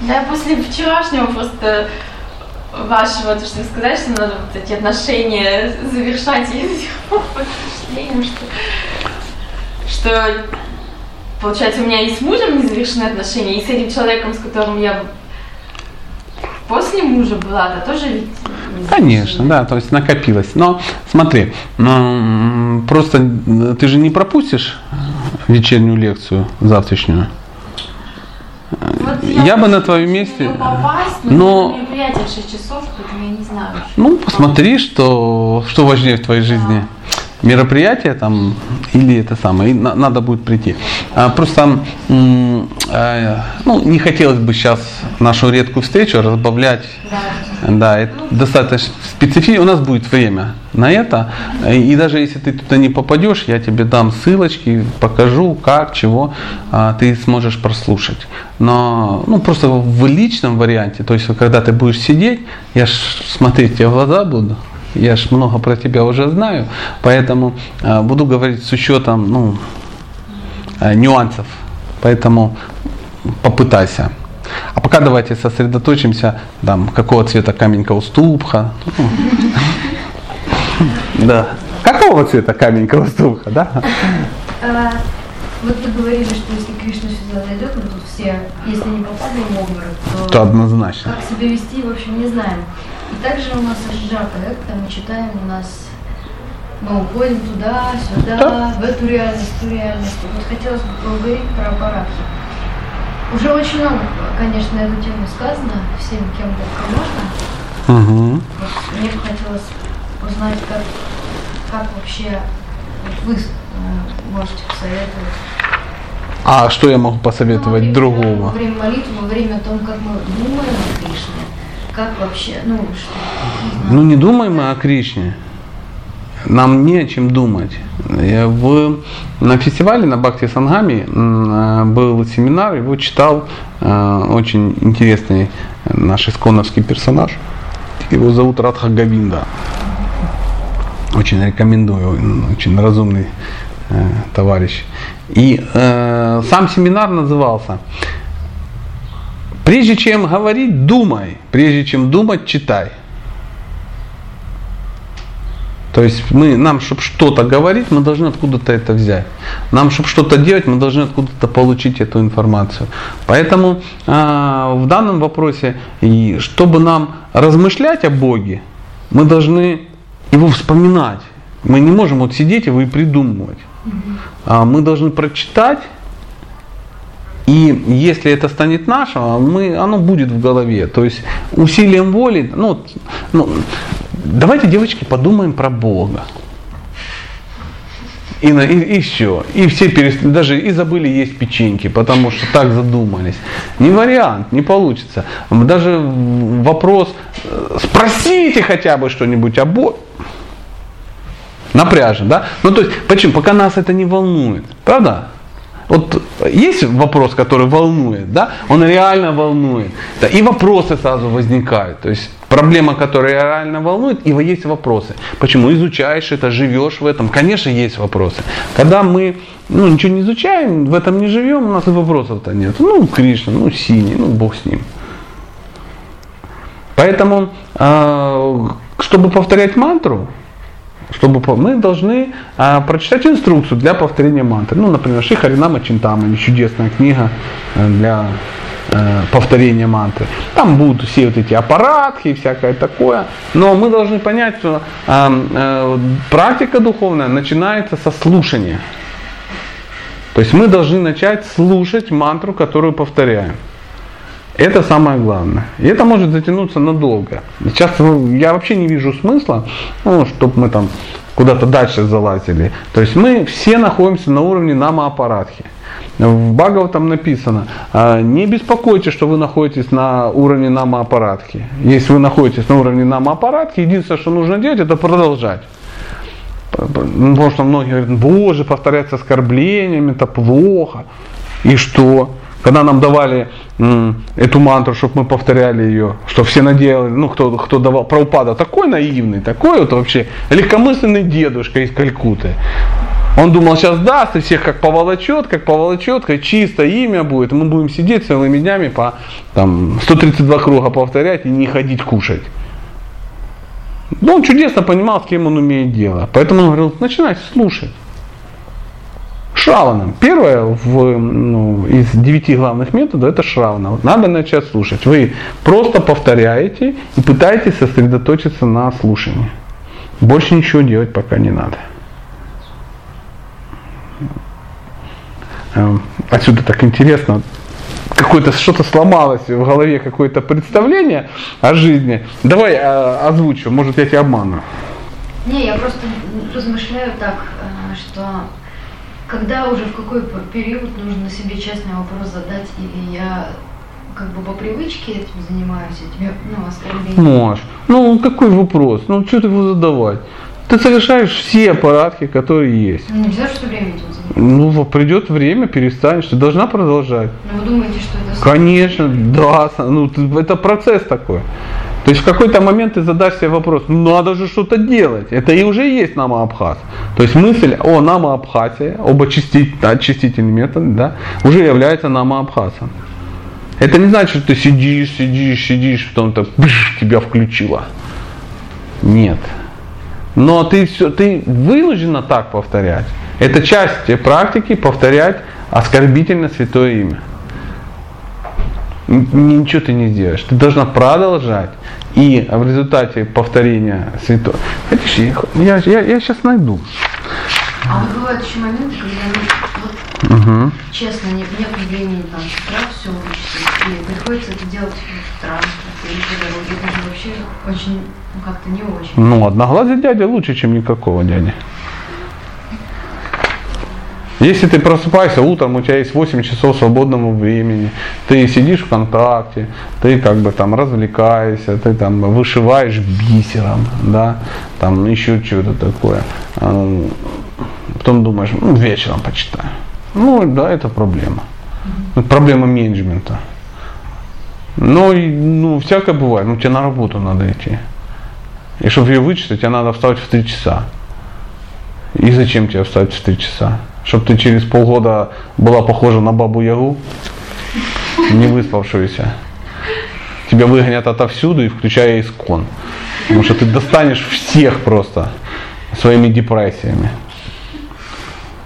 Да, после вчерашнего просто вашего, то, что вы сказали, что надо вот эти отношения завершать впечатлением, что, что получается у меня и с мужем не завершены отношения, и с этим человеком, с которым я после мужа была, да тоже ведь... Конечно, да, то есть накопилось. Но смотри, ну, просто ты же не пропустишь вечернюю лекцию завтрашнюю. Вот Я бы на твоем месте- попасть, но- но... мероприятие в 6 часов, я не знаю. Ну, посмотри, что, что важнее в твоей жизни. Мероприятие там или это самое, и на- надо будет прийти. А, просто э, ну, не хотелось бы сейчас нашу редкую встречу разбавлять Да. Да, это достаточно специфично. У нас будет время на это. И даже если ты туда не попадешь, я тебе дам ссылочки, покажу, как, чего а, ты сможешь прослушать. Но ну, просто в личном варианте, то есть когда ты будешь сидеть, я ж смотреть тебе в глаза буду. Я ж много про тебя уже знаю, поэтому а, буду говорить с учетом ну, а, нюансов. Поэтому попытайся. А пока давайте сосредоточимся, там, какого цвета каменька уступха. Да. Какого цвета каменька уступха, да? А, вот вы говорили, что если Кришна сюда зайдет, мы тут все, если не попадем в обморок, то, То однозначно. как себя вести, в общем, не знаем. И также у нас Ашджа проекта, мы читаем, у нас мы уходим туда, сюда, Да. в эту реальность, в ту реальность. Вот хотелось бы поговорить про аппаратки. Уже очень много, конечно, на эту тему сказано, всем, кем только можно. Угу. Вот мне бы хотелось узнать, как, как вообще вот вы э, можете посоветовать. А что я могу посоветовать Ну, во время- другого? Во время молитвы, во время о том, как мы думаем о Кришне, как вообще, ну что, Ну не думаем мы о Кришне. Нам не о чем думать. Я в, на фестивале на Бхакти Сангами э, был семинар, его читал э, очень интересный наш исконовский персонаж. Его зовут Радха Гавинда. Очень рекомендую, очень разумный э, товарищ. И э, сам семинар назывался Прежде чем говорить, думай. Прежде чем думать, читай. То есть мы, нам, чтобы что-то говорить, мы должны откуда-то это взять. Нам, чтобы что-то делать, мы должны откуда-то получить эту информацию. Поэтому а, в данном вопросе, и чтобы нам размышлять о Боге, мы должны его вспоминать. Мы не можем вот сидеть его и придумывать. А, мы должны прочитать и если это станет нашим, мы, оно будет в голове. То есть усилием воли, ну, ну, давайте, девочки, подумаем про Бога. И, на, и, и все. И все перест... даже и забыли есть печеньки, потому что так задумались. Не вариант, не получится. Даже вопрос, э, спросите хотя бы что-нибудь о Боге. Напряжен, да? Ну то есть, почему? Пока нас это не волнует. Правда? Вот есть вопрос, который волнует, да? Он реально волнует. Да, и вопросы сразу возникают. То есть проблема, которая реально волнует, и есть вопросы. Почему? Изучаешь это, живешь в этом. Конечно, есть вопросы. Когда мы ну, ничего не изучаем, в этом не живем, у нас и вопросов-то нет. Ну, Кришна, ну, синий, ну, Бог с ним. Поэтому, э, чтобы повторять мантру, чтобы мы должны а, прочитать инструкцию для повторения мантры. Ну, например, Шихаринама Чинтама, чудесная книга э, для э, повторения мантры. Там будут все вот эти аппаратки и всякое такое. Но мы должны понять, что а, э, практика духовная начинается со слушания. То есть мы должны начать слушать мантру, которую повторяем. Это самое главное. И это может затянуться надолго. Сейчас ну, я вообще не вижу смысла, ну, чтобы мы там куда-то дальше залазили. То есть мы все находимся на уровне намоаппаратхи. В Багов там написано, а, не беспокойтесь, что вы находитесь на уровне намоаппаратхи. Если вы находитесь на уровне намоаппаратхи, единственное, что нужно делать, это продолжать. Потому что многие говорят, боже, повторять с оскорблениями, это плохо. И что? Когда нам давали м, эту мантру, чтобы мы повторяли ее, что все наделали, ну кто, кто давал, Праупада такой наивный, такой вот вообще легкомысленный дедушка из Калькуты. Он думал, сейчас даст и всех как поволочет, как поволочет, как чисто имя будет. Мы будем сидеть целыми днями по там, 132 круга повторять и не ходить кушать. Ну, он чудесно понимал, с кем он умеет дело. Поэтому он говорил, начинай слушать. Шраваном. Первое в, ну, из девяти главных методов это шравана. Надо начать слушать. Вы просто повторяете и пытаетесь сосредоточиться на слушании. Больше ничего делать пока не надо. Эм, отсюда так интересно, какое-то что-то сломалось в голове, какое-то представление о жизни. Давай э, озвучу, может я тебя обману. Не, я просто размышляю так, э, что когда уже в какой период нужно себе честный вопрос задать, или я как бы по привычке этим занимаюсь, я тебе, ну, оскорбление. Можешь. Ну, какой вопрос? Ну, что ты его задавать? Ты совершаешь все аппаратки, которые есть. Ну, нельзя все время этим заниматься. Ну, придет время, перестанешь. Ты должна продолжать. Но вы думаете, что это... Конечно, да. Ну, это процесс такой. То есть в какой-то момент ты задашь себе вопрос, ну надо же что-то делать. Это и уже есть намоабхаз. То есть мысль о намоабхазе, об очистительном методе, да, уже является намоабхазом. Это не значит, что ты сидишь, сидишь, сидишь, потом-то тебя включило. Нет. Но ты все, ты вынуждена так повторять. Это часть практики повторять оскорбительно святое имя. Ничего ты не сделаешь. Ты должна продолжать. И в результате повторения святого. Хотишь, я, я, я сейчас найду. А вот бывают еще моменты, когда вот, угу. честно, нет, нет времени там с утра все учиться, и приходится это делать в транспорте или по дороге. Это же вообще очень, ну как-то не очень. Ну, одноглазый дядя лучше, чем никакого дяди. Если ты просыпаешься утром, у тебя есть 8 часов свободного времени, ты сидишь ВКонтакте, ты как бы там развлекаешься, ты там вышиваешь бисером, да, там еще что-то такое. А, потом думаешь, ну, вечером почитаю. Ну, да, это проблема. Проблема менеджмента. Ну, ну, всякое бывает. Ну, тебе на работу надо идти. И чтобы ее вычитать, тебе надо встать в 3 часа. И зачем тебе встать в 3 часа? Чтобы ты через полгода была похожа на бабу Ягу, не выспавшуюся. Тебя выгонят отовсюду и включая искон. Потому что ты достанешь всех просто своими депрессиями.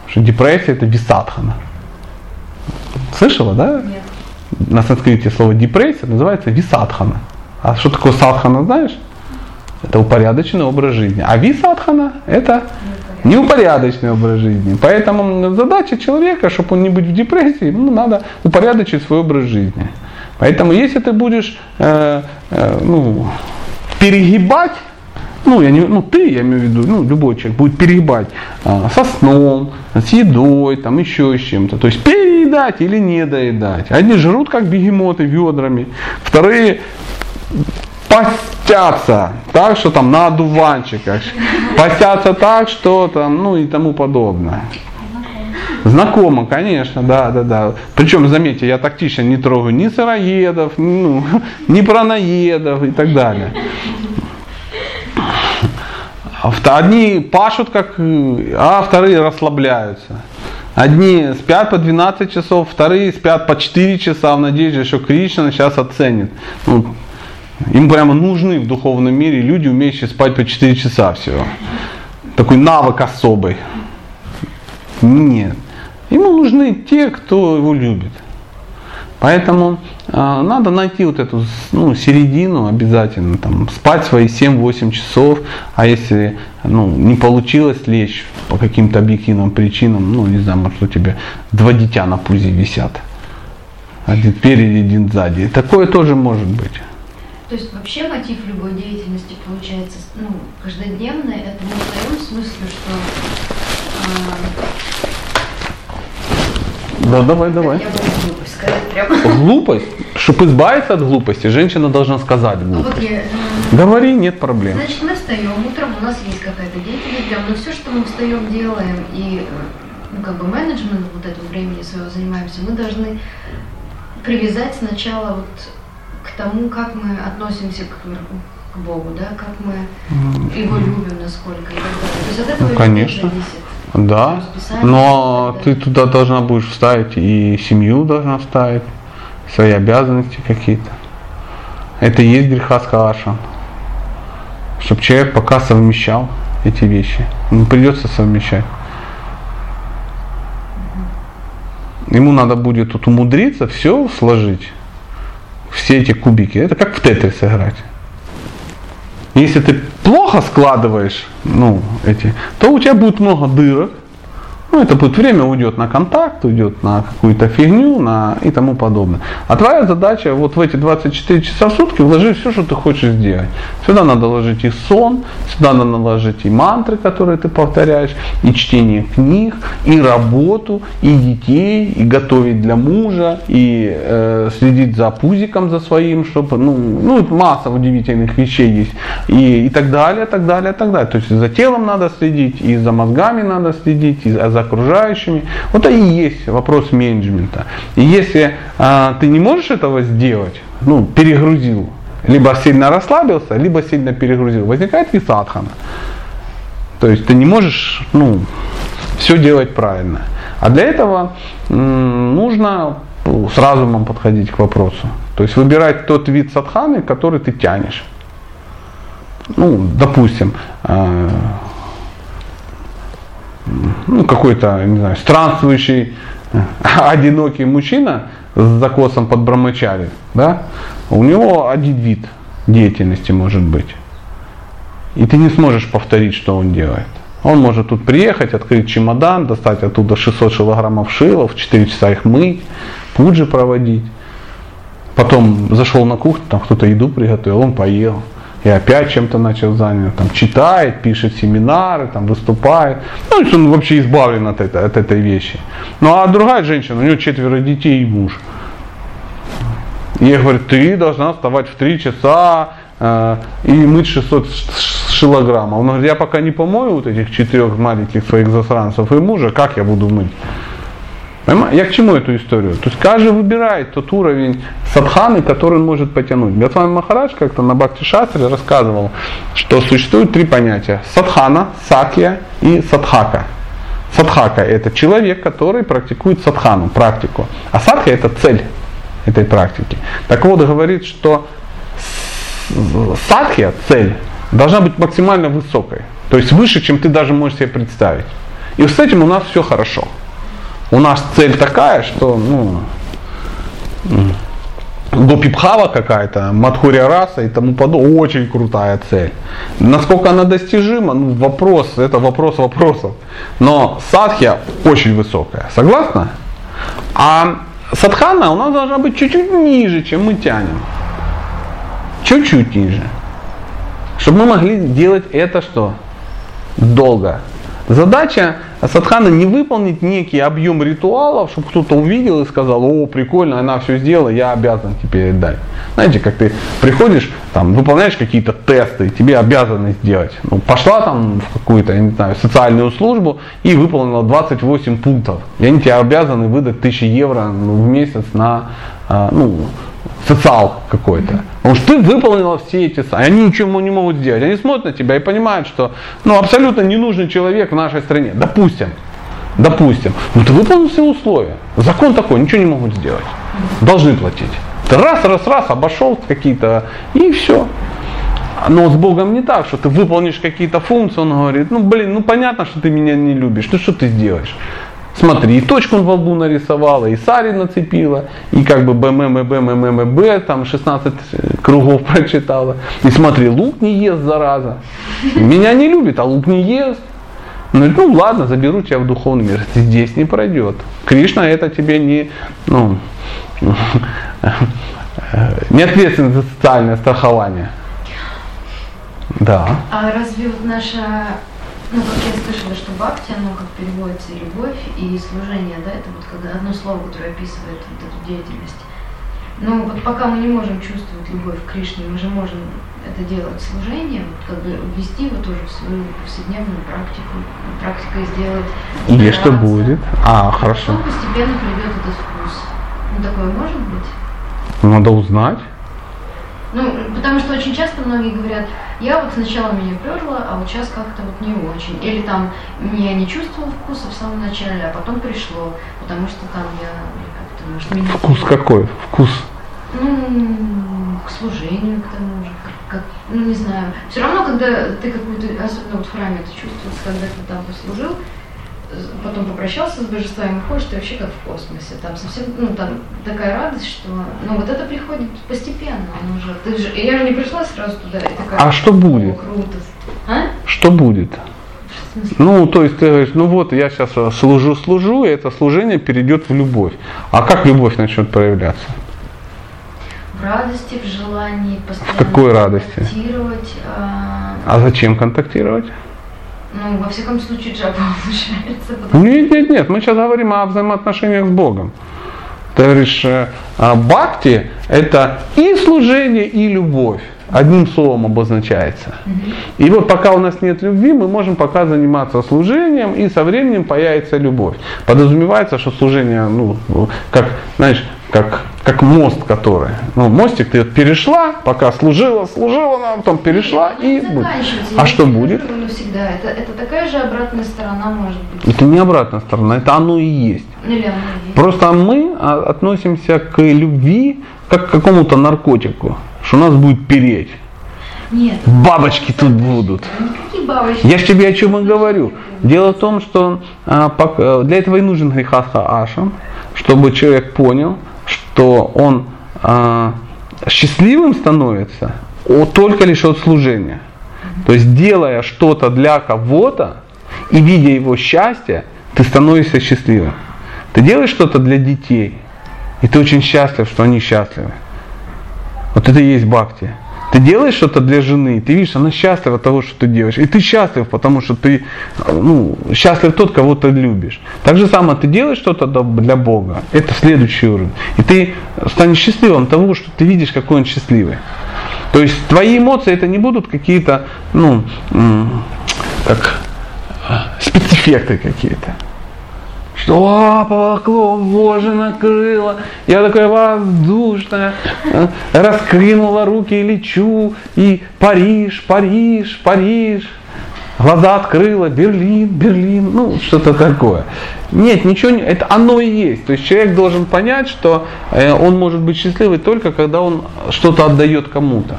Потому что депрессия это висадхана. Слышала, да? Нет. На санскрите слово депрессия называется висадхана. А что такое садхана, знаешь? Это упорядоченный образ жизни. А висадхана это неупорядоченный образ жизни. Поэтому задача человека, чтобы он не быть в депрессии, ну, надо упорядочить свой образ жизни. Поэтому если ты будешь э, э, ну, перегибать, ну, я не, ну, ты, я имею в виду, ну, любой человек будет перегибать э, со сном, с едой, там еще с чем-то. То есть переедать или не доедать. Одни жрут как бегемоты ведрами, вторые постятся так, что там на одуванчиках, постятся так, что там, ну и тому подобное. Знакомо, конечно, да, да, да. Причем, заметьте, я тактично не трогаю ни сыроедов, ну, ни праноедов и так далее. Одни пашут, как, а вторые расслабляются. Одни спят по 12 часов, вторые спят по 4 часа в надежде, что Кришна сейчас оценит. Ну, им прямо нужны в духовном мире люди, умеющие спать по 4 часа всего. Такой навык особый. Нет. Ему нужны те, кто его любит. Поэтому э, надо найти вот эту ну, середину обязательно, там, спать свои 7-8 часов, а если ну, не получилось лечь по каким-то объективным причинам, ну не знаю, может у тебя два дитя на пузе висят, один спереди, один сзади, такое тоже может быть. То есть вообще мотив любой деятельности получается ну, каждодневный, это не в том смысле, что а... Да, давай, давай. Я буду глупость сказать прямо. Глупость? Чтобы избавиться от глупости, женщина должна сказать глупость. А вот я, э... Говори, нет проблем. Значит, мы встаем утром, у нас есть какая-то деятельность, прям, но все, что мы встаем, делаем, и ну, как бы менеджмент вот этого времени своего занимаемся, мы должны привязать сначала вот к тому, как мы относимся к, к Богу, да, как мы его любим, насколько и так далее. То есть от этого ну, конечно. зависит. Да, но ты туда должна будешь вставить и семью должна вставить, свои обязанности какие-то. Это и есть греха с Чтобы человек пока совмещал эти вещи. Ну, придется совмещать. ему надо будет тут умудриться все сложить, все эти кубики. Это как в тетрис играть. Если ты плохо складываешь ну, эти, то у тебя будет много дырок, ну, это будет время уйдет на контакт, уйдет на какую-то фигню на, и тому подобное. А твоя задача вот в эти 24 часа в сутки вложить все, что ты хочешь сделать. Сюда надо ложить и сон, сюда надо ложить и мантры, которые ты повторяешь, и чтение книг, и работу, и детей, и готовить для мужа, и э, следить за пузиком за своим, чтобы, ну, ну, масса удивительных вещей есть, и, и так далее, так далее, так далее. То есть за телом надо следить, и за мозгами надо следить, и за окружающими. Вот это и есть вопрос менеджмента. И если а, ты не можешь этого сделать, ну, перегрузил, либо сильно расслабился, либо сильно перегрузил, возникает висадхана. То есть ты не можешь ну, все делать правильно. А для этого м, нужно с разумом подходить к вопросу. То есть выбирать тот вид садханы, который ты тянешь. Ну, допустим, э, ну, какой-то, не знаю, странствующий, одинокий мужчина с закосом под брамачари, да, у него один вид деятельности может быть. И ты не сможешь повторить, что он делает. Он может тут приехать, открыть чемодан, достать оттуда 600 килограммов шилов, 4 часа их мыть, пуджи проводить. Потом зашел на кухню, там кто-то еду приготовил, он поел и опять чем-то начал заняться, там читает, пишет семинары, там выступает. Ну, он вообще избавлен от, этой, от этой вещи. Ну а другая женщина, у нее четверо детей и муж. Я говорю, ты должна вставать в 3 часа э, и мыть 600 шилограммов. Он говорит, я пока не помою вот этих четырех маленьких своих засранцев и мужа, как я буду мыть? Я к чему эту историю? То есть каждый выбирает тот уровень садханы, который он может потянуть. Гатвами Махарадж как-то на Бхакти Шастре рассказывал, что существует три понятия. Садхана, сакья и садхака. Садхака – это человек, который практикует садхану, практику. А садха – это цель этой практики. Так вот, говорит, что садхия, цель, должна быть максимально высокой. То есть выше, чем ты даже можешь себе представить. И с этим у нас все хорошо у нас цель такая, что ну, Гопипхава какая-то, Мадхуря раса и тому подобное, очень крутая цель. Насколько она достижима, ну, вопрос, это вопрос вопросов. Но садхья очень высокая, согласна? А садхана у нас должна быть чуть-чуть ниже, чем мы тянем. Чуть-чуть ниже. Чтобы мы могли делать это что? Долго. Задача садхана не выполнить некий объем ритуалов, чтобы кто-то увидел и сказал, о, прикольно, она все сделала, я обязан теперь дать. Знаете, как ты приходишь, там, выполняешь какие-то тесты, тебе обязаны сделать. Ну, пошла там в какую-то, я не знаю, социальную службу и выполнила 28 пунктов. И они тебе обязаны выдать 1000 евро ну, в месяц на, а, ну, социал какой-то. Потому что ты выполнила все эти, они ничего не могут сделать. Они смотрят на тебя и понимают, что ну, абсолютно ненужный человек в нашей стране. Допустим. Допустим. Ну ты выполнил все условия. Закон такой, ничего не могут сделать. Должны платить. Ты раз, раз, раз, обошел какие-то, и все. Но с Богом не так, что ты выполнишь какие-то функции, он говорит, ну блин, ну понятно, что ты меня не любишь, ну что ты сделаешь? Смотри, и точку во лбу нарисовала, и сари нацепила, и как бы БММ, БММ, Б, там 16 кругов прочитала. И смотри, лук не ест, зараза. Меня не любит, а лук не ест. Ну, ну ладно, заберу тебя в духовный мир. Здесь не пройдет. Кришна это тебе не, ну, не ответственность за социальное страхование. Да. А разве вот наша ну, как я слышала, что бхакти, оно как переводится любовь и служение, да, это вот когда одно слово, которое описывает вот эту деятельность. Но вот пока мы не можем чувствовать любовь к Кришне, мы же можем это делать служение, вот как бы ввести его тоже в свою повседневную практику, практикой сделать. И что будет? А, хорошо. Потом постепенно придет этот вкус. Ну, такое может быть? Надо узнать. Ну, потому что очень часто многие говорят, я вот сначала меня перло, а вот сейчас как-то вот не очень. Или там я не чувствовал вкуса в самом начале, а потом пришло, потому что там я как-то, может, меня... Вкус какой? Вкус? Ну, к служению, к тому же, как, как, ну, не знаю. Все равно, когда ты какую-то, особенно вот в храме это чувствуется, когда ты там послужил, потом попрощался с божествами, ходишь, ты вообще как в космосе. Там совсем, ну, там такая радость, что, ну, вот это приходит постепенно, оно уже, ты же, я же не пришла сразу туда, и такая, А что будет? «О, круто. А? Что будет? Ну, то есть ты говоришь, ну вот я сейчас служу, служу, и это служение перейдет в любовь. А как любовь начнет проявляться? В радости, в желании постоянно какой радости? контактировать, а, А зачем контактировать? Ну, во всяком случае, джаба получается. потому Нет, нет, нет, мы сейчас говорим о взаимоотношениях с Богом. Ты говоришь, э, а, бхакти – это и служение, и любовь. Одним словом обозначается. И вот пока у нас нет любви, мы можем пока заниматься служением, и со временем появится любовь. Подразумевается, что служение, ну, как, знаешь, как, как мост, который. Ну, мостик ты перешла, пока служила, служила, она потом перешла что и будет. А что будет? Это, это такая же обратная сторона может быть. Это не обратная сторона, это оно и есть. Или она есть. Просто мы а, относимся к любви как к какому-то наркотику, что нас будет переть. Нет. Бабочки тут будут. Никакие бабочки. Я же тебе о чем и говорю. Дело в том, что а, э, для этого и нужен грехаха ашам, чтобы человек понял, что он а, счастливым становится только лишь от служения. То есть делая что-то для кого-то и видя его счастье, ты становишься счастливым. Ты делаешь что-то для детей, и ты очень счастлив, что они счастливы. Вот это и есть бхакти. Ты делаешь что-то для жены, ты видишь, она счастлива от того, что ты делаешь. И ты счастлив, потому что ты ну, счастлив тот, кого ты любишь. Так же самое, ты делаешь что-то для Бога. Это следующий уровень. И ты станешь счастливым того, что ты видишь, какой он счастливый. То есть твои эмоции это не будут какие-то, ну, как а, спецэффекты какие-то. Что, а, поволокло, боже, накрыло. Я такая воздушная, э, раскрынула руки и лечу, и Париж, Париж, Париж. Глаза открыла, Берлин, Берлин, ну, что-то такое. Нет, ничего не, это оно и есть. То есть человек должен понять, что э, он может быть счастливый только когда он что-то отдает кому-то.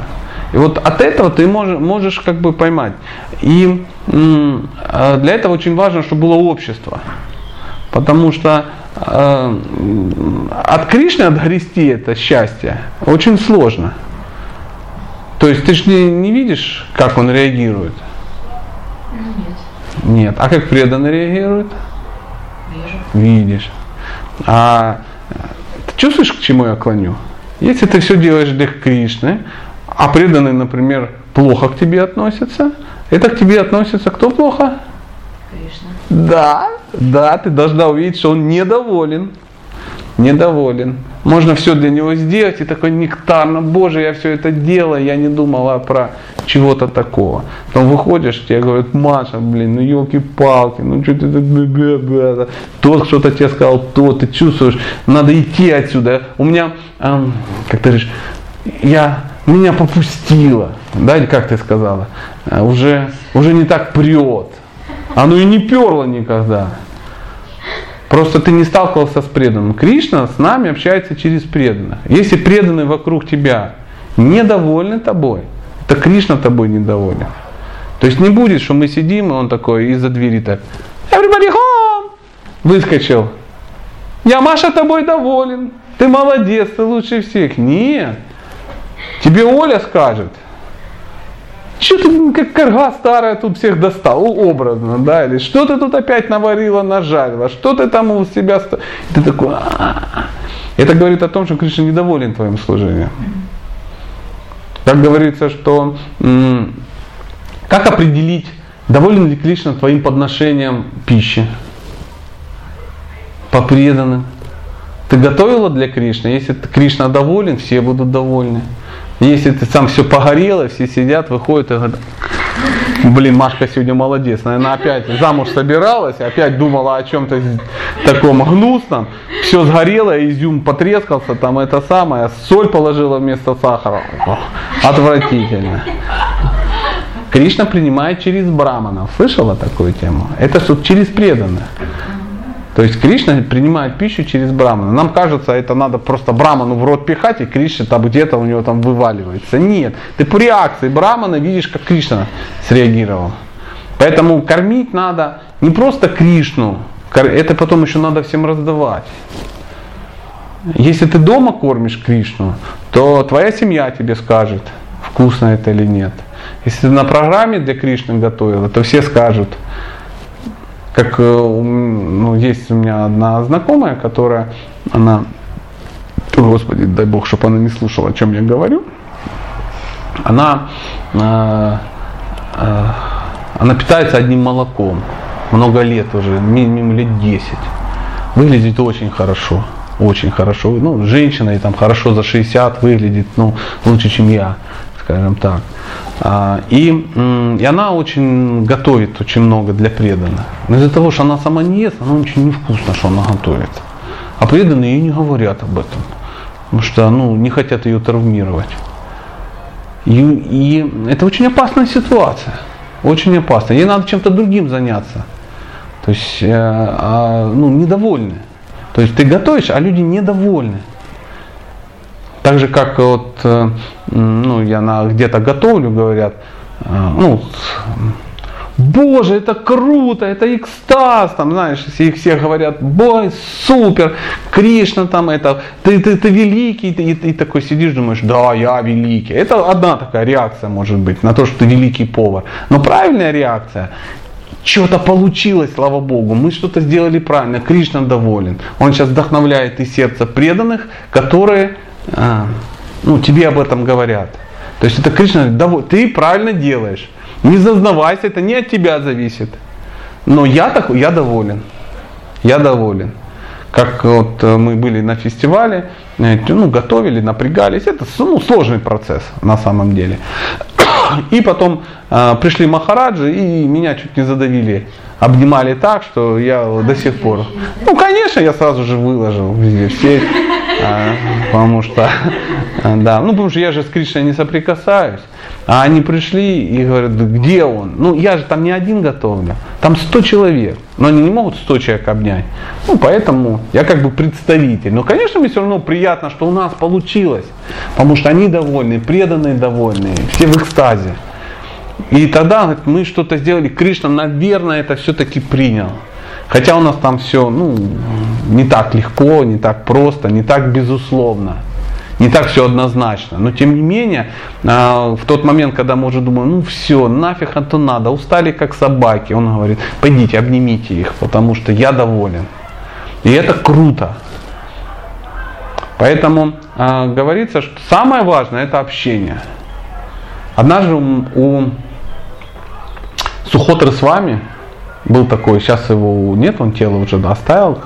И вот от этого ты можешь, можешь как бы поймать. И э, для этого очень важно, чтобы было общество. Потому что э, от Кришны отгрести это счастье очень сложно. То есть ты же не, не видишь, как он реагирует. Ну, нет. Нет. А как преданный реагирует? Вижу. Видишь. А ты чувствуешь, к чему я клоню? Если ты все делаешь для Кришны, а преданный, например, плохо к тебе относится, это к тебе относится кто плохо? Кришна. Да, да, ты должна увидеть, что он недоволен. Недоволен. Можно все для него сделать, и такой нектарно, боже, я все это делаю, я не думала про чего-то такого. Потом выходишь, тебе говорят, Маша, блин, ну елки-палки, ну что ты так, тот что-то тебе сказал, то, ты чувствуешь, надо идти отсюда. У меня, эм, как ты говоришь, я, меня попустило, да, или как ты сказала, Э, уже, уже не так прет. Оно и не перло никогда. Просто ты не сталкивался с преданным. Кришна с нами общается через преданных. Если преданные вокруг тебя недовольны тобой, то Кришна тобой недоволен. То есть не будет, что мы сидим, и он такой из-за двери так, everybody home, выскочил. Я, Маша, тобой доволен. Ты молодец, ты лучше всех. Нет. Тебе Оля скажет, что ты как карга старая тут всех достал, образно, да, или что ты тут опять наварила, нажарила, что ты там у себя... ста-?» И ты такой... «А-а-а». Это говорит о том, что Кришна недоволен твоим служением. Как говорится, что как определить, доволен ли Кришна твоим подношением пищи? По преданным. Ты готовила для Кришны? Если Кришна доволен, все будут довольны. Если ты сам все погорело, все сидят, выходят и говорят, блин, Машка сегодня молодец, наверное, опять замуж собиралась, опять думала о чем-то таком гнусном, все сгорело, изюм потрескался, там это самое, соль положила вместо сахара. Ох, Отвратительно. Кришна принимает через браманов. Слышала такую тему? Это что через преданных. То есть Кришна принимает пищу через брамана. Нам кажется, это надо просто браману в рот пихать, и Кришна там где-то у него там вываливается. Нет. Ты по реакции брамана видишь, как Кришна среагировал. Поэтому кормить надо не просто Кришну, это потом еще надо всем раздавать. Если ты дома кормишь Кришну, то твоя семья тебе скажет, вкусно это или нет. Если ты на программе для Кришны готовила, то все скажут. Как э, ну, есть у меня одна знакомая, которая, она, Господи, дай Бог, чтобы она не слушала, о чем я говорю. Она, э, э, она питается одним молоком. Много лет уже, минимум лет 10. Выглядит очень хорошо очень хорошо. Ну, женщина и там хорошо за 60 выглядит, ну, лучше, чем я, скажем так. А, и, и она очень готовит очень много для преданных. Но из-за того, что она сама не ест, она очень невкусно, что она готовит. А преданные ей не говорят об этом. Потому что ну, не хотят ее травмировать. И, и это очень опасная ситуация. Очень опасная. Ей надо чем-то другим заняться. То есть, э, э, ну, недовольны. То есть ты готовишь, а люди недовольны. Так же, как вот, э, ну, я на, где-то готовлю, говорят, э, ну, Боже, это круто, это экстаз, там, знаешь, их все говорят, бой, супер, Кришна там это, ты, ты, ты великий, и, и, и такой сидишь, думаешь, да, я великий. Это одна такая реакция может быть на то, что ты великий повар. Но правильная реакция, что-то получилось, слава Богу, мы что-то сделали правильно, Кришна доволен. Он сейчас вдохновляет и сердце преданных, которые ну, тебе об этом говорят. То есть это Кришна доволен, ты правильно делаешь. Не зазнавайся, это не от тебя зависит. Но я, так, я доволен. Я доволен. Как вот э, мы были на фестивале, ну, готовили, напрягались. Это ну, сложный процесс на самом деле. И потом э, пришли Махараджи и меня чуть не задавили. Обнимали так, что я до сих пор. Ну, конечно, я сразу же выложил везде все. А, потому что, да, ну, потому что я же с Кришной не соприкасаюсь. А они пришли и говорят, где он? Ну, я же там не один готовлю, там 100 человек. Но они не могут 100 человек обнять. Ну, поэтому я как бы представитель. Но, конечно, мне все равно приятно, что у нас получилось. Потому что они довольны, преданные довольны, все в экстазе. И тогда говорит, мы что-то сделали, Кришна, наверное, это все-таки принял. Хотя у нас там все ну, не так легко, не так просто, не так безусловно. Не так все однозначно. Но тем не менее, а, в тот момент, когда мы уже думаем, ну все, нафиг это надо, устали как собаки, он говорит, пойдите, обнимите их, потому что я доволен. И это круто. Поэтому э, говорится, что самое важное это общение. Однажды у, у Сухотры с вами был такой, сейчас его нет, он тело уже оставил,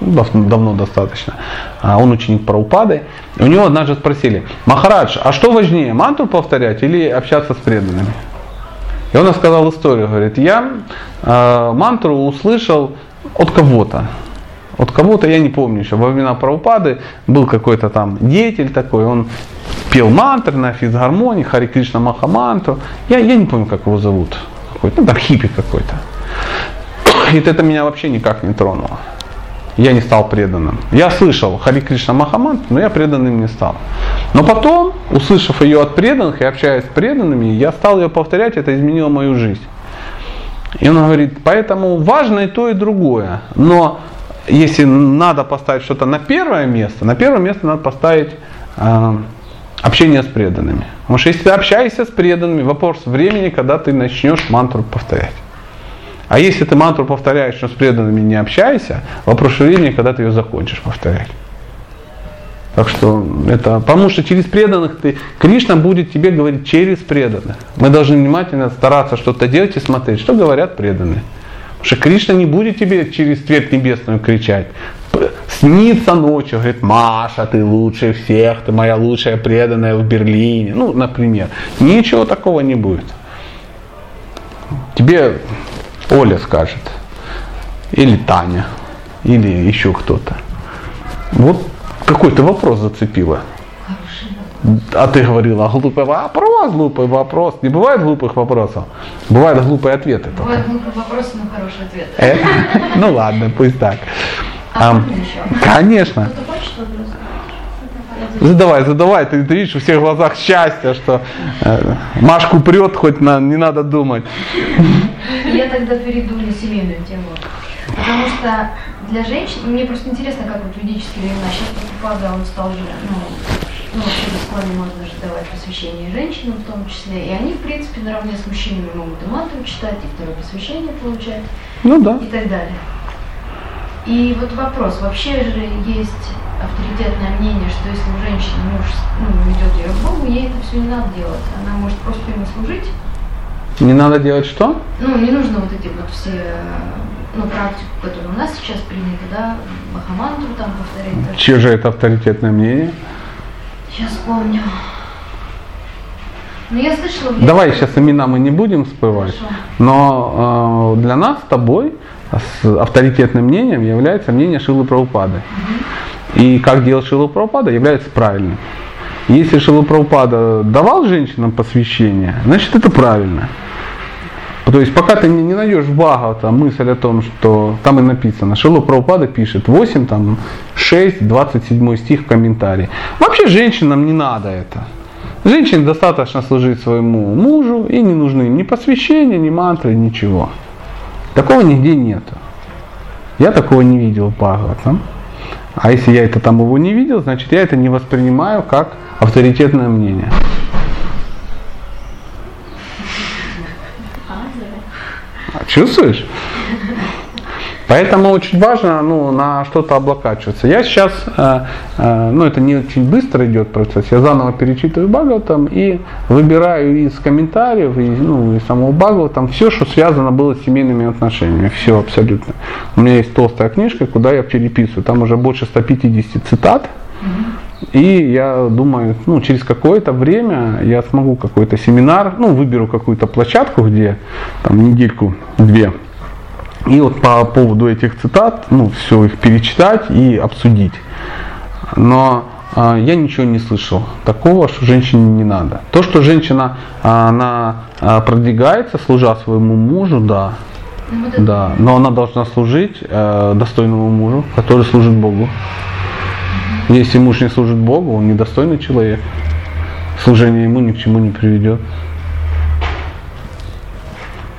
ну, давно достаточно. А он ученик Праупады. У него однажды спросили, Махарадж, а что важнее, мантру повторять или общаться с преданными? И он рассказал историю, говорит, я э, мантру услышал от кого-то. От кого-то, я не помню еще, во времена Праупады был какой-то там деятель такой, он пел мантры на физгармонии, Хари Кришна Махамантру. Я, я не помню, как его зовут. Какой-то, ну там хиппи какой-то. И это меня вообще никак не тронуло я не стал преданным. Я слышал Хари Кришна Махамант, но я преданным не стал. Но потом, услышав ее от преданных и общаясь с преданными, я стал ее повторять, это изменило мою жизнь. И он говорит, поэтому важно и то, и другое. Но если надо поставить что-то на первое место, на первое место надо поставить э, общение с преданными. Потому что если ты общаешься с преданными, вопрос времени, когда ты начнешь мантру повторять. А если ты мантру повторяешь, но с преданными не общаешься, вопрос времени, когда ты ее закончишь повторять. Так что это, потому что через преданных ты, Кришна будет тебе говорить через преданных. Мы должны внимательно стараться что-то делать и смотреть, что говорят преданные. Потому что Кришна не будет тебе через цвет небесную кричать. Снится ночью, говорит, Маша, ты лучше всех, ты моя лучшая преданная в Берлине. Ну, например. Ничего такого не будет. Тебе Оля скажет. Или Таня. Или еще кто-то. Вот какой-то вопрос зацепила. А ты говорила, глупый вопрос, глупый вопрос. Не бывает глупых вопросов, бывают глупые ответы. Бывают глупые вопросы, но хорошие ответы. Э? Ну ладно, пусть так. А, Конечно. Задавай, задавай, ты, ты видишь, у всех в глазах счастье, что э, Машку прет, хоть на, не надо думать. Я тогда перейду на семейную тему. Потому что для женщин, мне просто интересно, как вот в ведические времена, сейчас Прабхупада, он стал же, ну, ну, вообще бесплатно можно же давать посвящение женщинам в том числе, и они, в принципе, наравне с мужчинами могут и мантру читать, и второе посвящение получать, Ну да. и так далее. И вот вопрос, вообще же есть авторитетное мнение, что если у женщины муж ну, ведет ее к Богу, ей это все не надо делать. Она может просто ему служить. Не надо делать что? Ну, не нужно вот эти вот все, ну, практику, которая у нас сейчас принята, да, Махамантру там повторять. Чье же это авторитетное мнение? Сейчас помню. Ну, я слышала... в Давай сейчас имена мы не будем всплывать, Хорошо. но э, для нас с тобой с авторитетным мнением является мнение Шилы Прабхупады. И как делать Шилу Прабхупада является правильным. Если Шила Прабхупада давал женщинам посвящение, значит это правильно. То есть пока ты не, найдешь в Бхагавата мысль о том, что там и написано, Шилу Прабхупада пишет 8, там, 6, 27 стих в комментарии. Вообще женщинам не надо это. Женщине достаточно служить своему мужу, и не нужны ни посвящения, ни мантры, ничего. Такого нигде нету. Я такого не видел в Бхагаватам. А если я это там его не видел, значит я это не воспринимаю как авторитетное мнение. А, Чувствуешь? Поэтому очень важно ну, на что-то облокачиваться. Я сейчас, э, э, ну это не очень быстро идет процесс, я заново перечитываю Бхагаватам и выбираю из комментариев, и, ну, из самого Бхагаватам все, что связано было с семейными отношениями. Все абсолютно. У меня есть толстая книжка, куда я переписываю. Там уже больше 150 цитат. И я думаю, ну, через какое-то время я смогу какой-то семинар, ну, выберу какую-то площадку, где там недельку-две, и вот по поводу этих цитат, ну, все их перечитать и обсудить. Но а, я ничего не слышал такого, что женщине не надо. То, что женщина, а, она а, продвигается, служа своему мужу, да, Ну, да, но она должна служить э, достойному мужу, который служит Богу. Если муж не служит Богу, он недостойный человек. Служение ему ни к чему не приведет.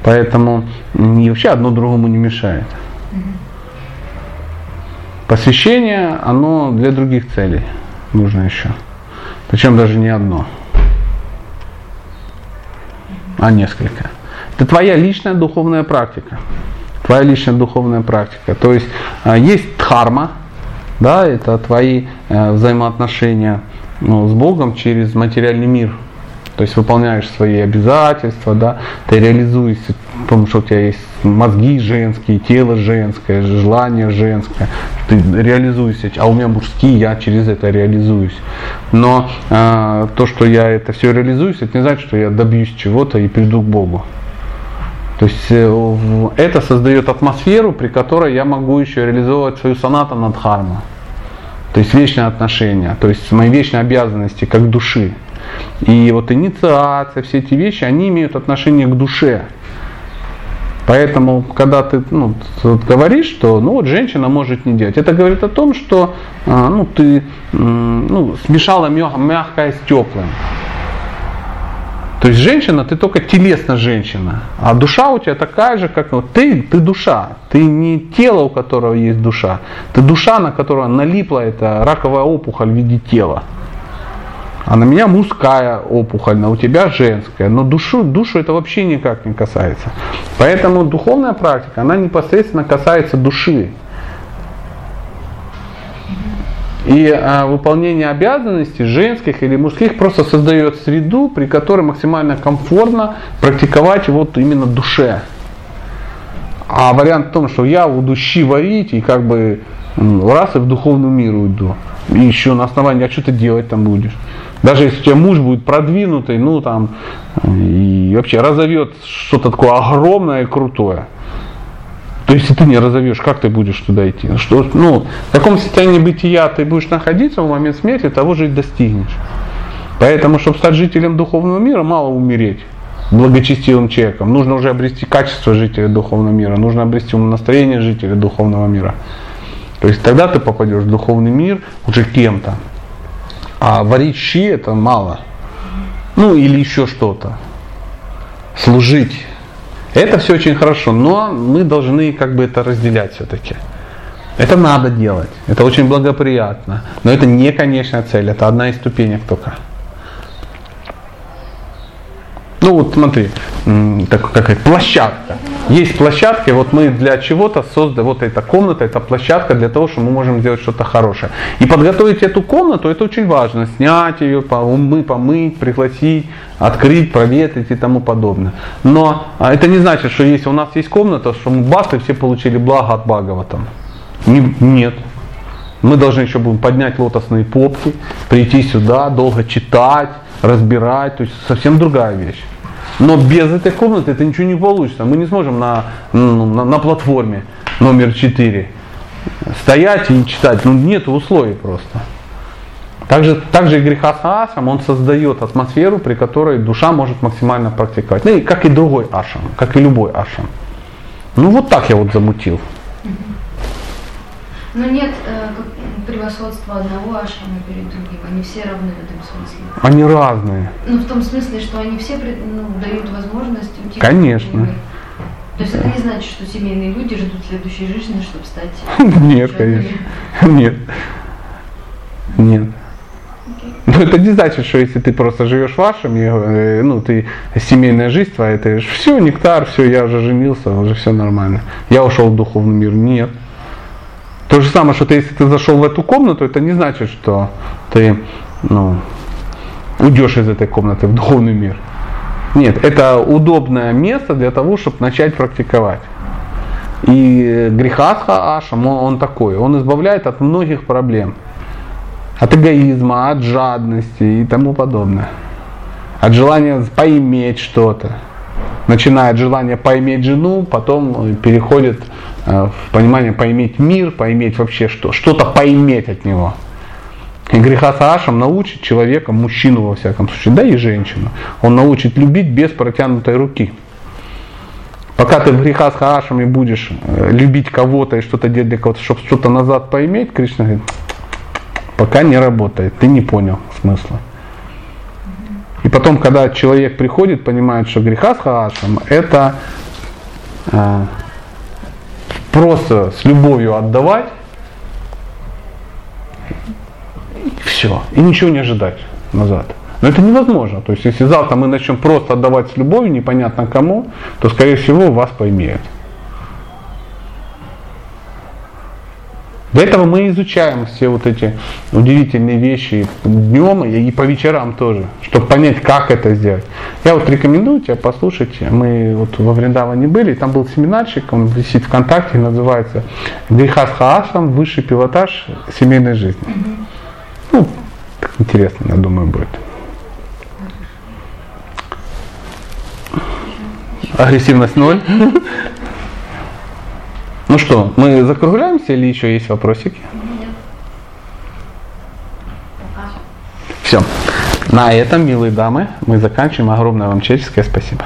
Поэтому и вообще одно другому не мешает. Посвящение, оно для других целей нужно еще. Причем даже не одно, а несколько. Это твоя личная духовная практика. Твоя личная духовная практика. То есть а, есть дхарма, да, это твои э, взаимоотношения ну, с Богом через материальный мир. То есть выполняешь свои обязательства, да, ты реализуешься, потому что у тебя есть мозги женские, тело женское, желание женское, ты реализуешься, а у меня мужские, я через это реализуюсь. Но э, то, что я это все реализуюсь, это не значит, что я добьюсь чего-то и приду к Богу. То есть э, это создает атмосферу, при которой я могу еще реализовывать свою сонату над дхарму. То есть вечные отношения, то есть мои вечные обязанности как души. И вот инициация, все эти вещи, они имеют отношение к душе. Поэтому, когда ты ну, говоришь, что ну вот женщина может не делать, это говорит о том, что а, ну, ты ну, смешала мягкое с теплым. То есть женщина, ты только телесно женщина, а душа у тебя такая же, как ну, ты, ты душа, ты не тело, у которого есть душа, ты душа, на которую налипла эта раковая опухоль в виде тела. А на меня мужская опухоль, а у тебя женская. Но душу, душу это вообще никак не касается. Поэтому духовная практика, она непосредственно касается души. И а, выполнение обязанностей женских или мужских просто создает среду, при которой максимально комфортно практиковать вот именно душе. А вариант в том, что я буду щи варить и как бы раз и в духовный мир уйду. И еще на основании, а что ты делать там будешь? Даже если у тебя муж будет продвинутый, ну там, и вообще разовьет что-то такое огромное и крутое. То есть, если ты не разовьешь, как ты будешь туда идти? Что, ну, в каком состоянии бытия ты будешь находиться в момент смерти, того же и достигнешь. Поэтому, чтобы стать жителем духовного мира, мало умереть благочестивым человеком. Нужно уже обрести качество жителя духовного мира, нужно обрести настроение жителя духовного мира. То есть тогда ты попадешь в духовный мир уже кем-то. А варить щи это мало. Ну или еще что-то. Служить. Это все очень хорошо, но мы должны как бы это разделять все-таки. Это надо делать, это очень благоприятно, но это не конечная цель, это одна из ступенек только. Ну вот смотри, так, какая площадка. Есть площадка, и вот мы для чего-то создали, вот эта комната, это площадка для того, чтобы мы можем сделать что-то хорошее. И подготовить эту комнату, это очень важно. Снять ее, мы помыть, пригласить, открыть, проветрить и тому подобное. Но а, это не значит, что если у нас есть комната, что мы бас и все получили благо от Бхагаватам. Нет. Мы должны еще будем поднять лотосные попки, прийти сюда, долго читать, разбирать, то есть совсем другая вещь. Но без этой комнаты это ничего не получится. Мы не сможем на, ну, на, на платформе номер 4 стоять и читать. Ну нет условий просто. Также, также и греха асам, он создает атмосферу, при которой душа может максимально практиковать. Ну и как и другой ашам, как и любой ашам. Ну вот так я вот замутил. Но нет э, превосходства одного ашрама перед другим. Они все равны в этом смысле. Они разные. Ну, в том смысле, что они все ну, дают возможность уйти. Конечно. То есть это не значит, что семейные люди ждут следующей жизни, чтобы стать... Нет, конечно. Нет. Нет. Но это не значит, что если ты просто живешь вашим, э, ну ты семейная жизнь твоя, это все, нектар, все, я уже женился, уже все нормально. Я ушел в духовный мир. Нет. То же самое, что ты, если ты зашел в эту комнату, это не значит, что ты ну, уйдешь из этой комнаты в духовный мир. Нет, это удобное место для того, чтобы начать практиковать. И грехасха ашам, он, он такой, он избавляет от многих проблем. От эгоизма, от жадности и тому подобное. От желания поиметь что-то. Начиная от желания поиметь жену, потом переходит в понимание поиметь мир, поиметь вообще что, что-то поиметь от него. И греха Саашам научит человека, мужчину во всяком случае, да и женщину, он научит любить без протянутой руки. Пока ты в греха с Хаашами будешь э, любить кого-то и что-то делать для кого-то, чтобы что-то назад поиметь, Кришна говорит, пока не работает, ты не понял смысла. И потом, когда человек приходит, понимает, что греха с Хаашем это э, просто с любовью отдавать, и все, и ничего не ожидать назад. Но это невозможно. То есть, если завтра мы начнем просто отдавать с любовью, непонятно кому, то, скорее всего, вас поймеют. Для этого мы изучаем все вот эти удивительные вещи днем и по вечерам тоже, чтобы понять, как это сделать. Я вот рекомендую тебе послушать. Мы вот во Вриндаване были, там был семинарчик, он висит ВКонтакте, называется Грихас Хаасам, высший пилотаж семейной жизни. Ну, интересно, я думаю, будет. Агрессивность ноль. Ну что, мы закругляемся или еще есть вопросики? Нет. Все. На этом, милые дамы, мы заканчиваем. Огромное вам человеческое спасибо.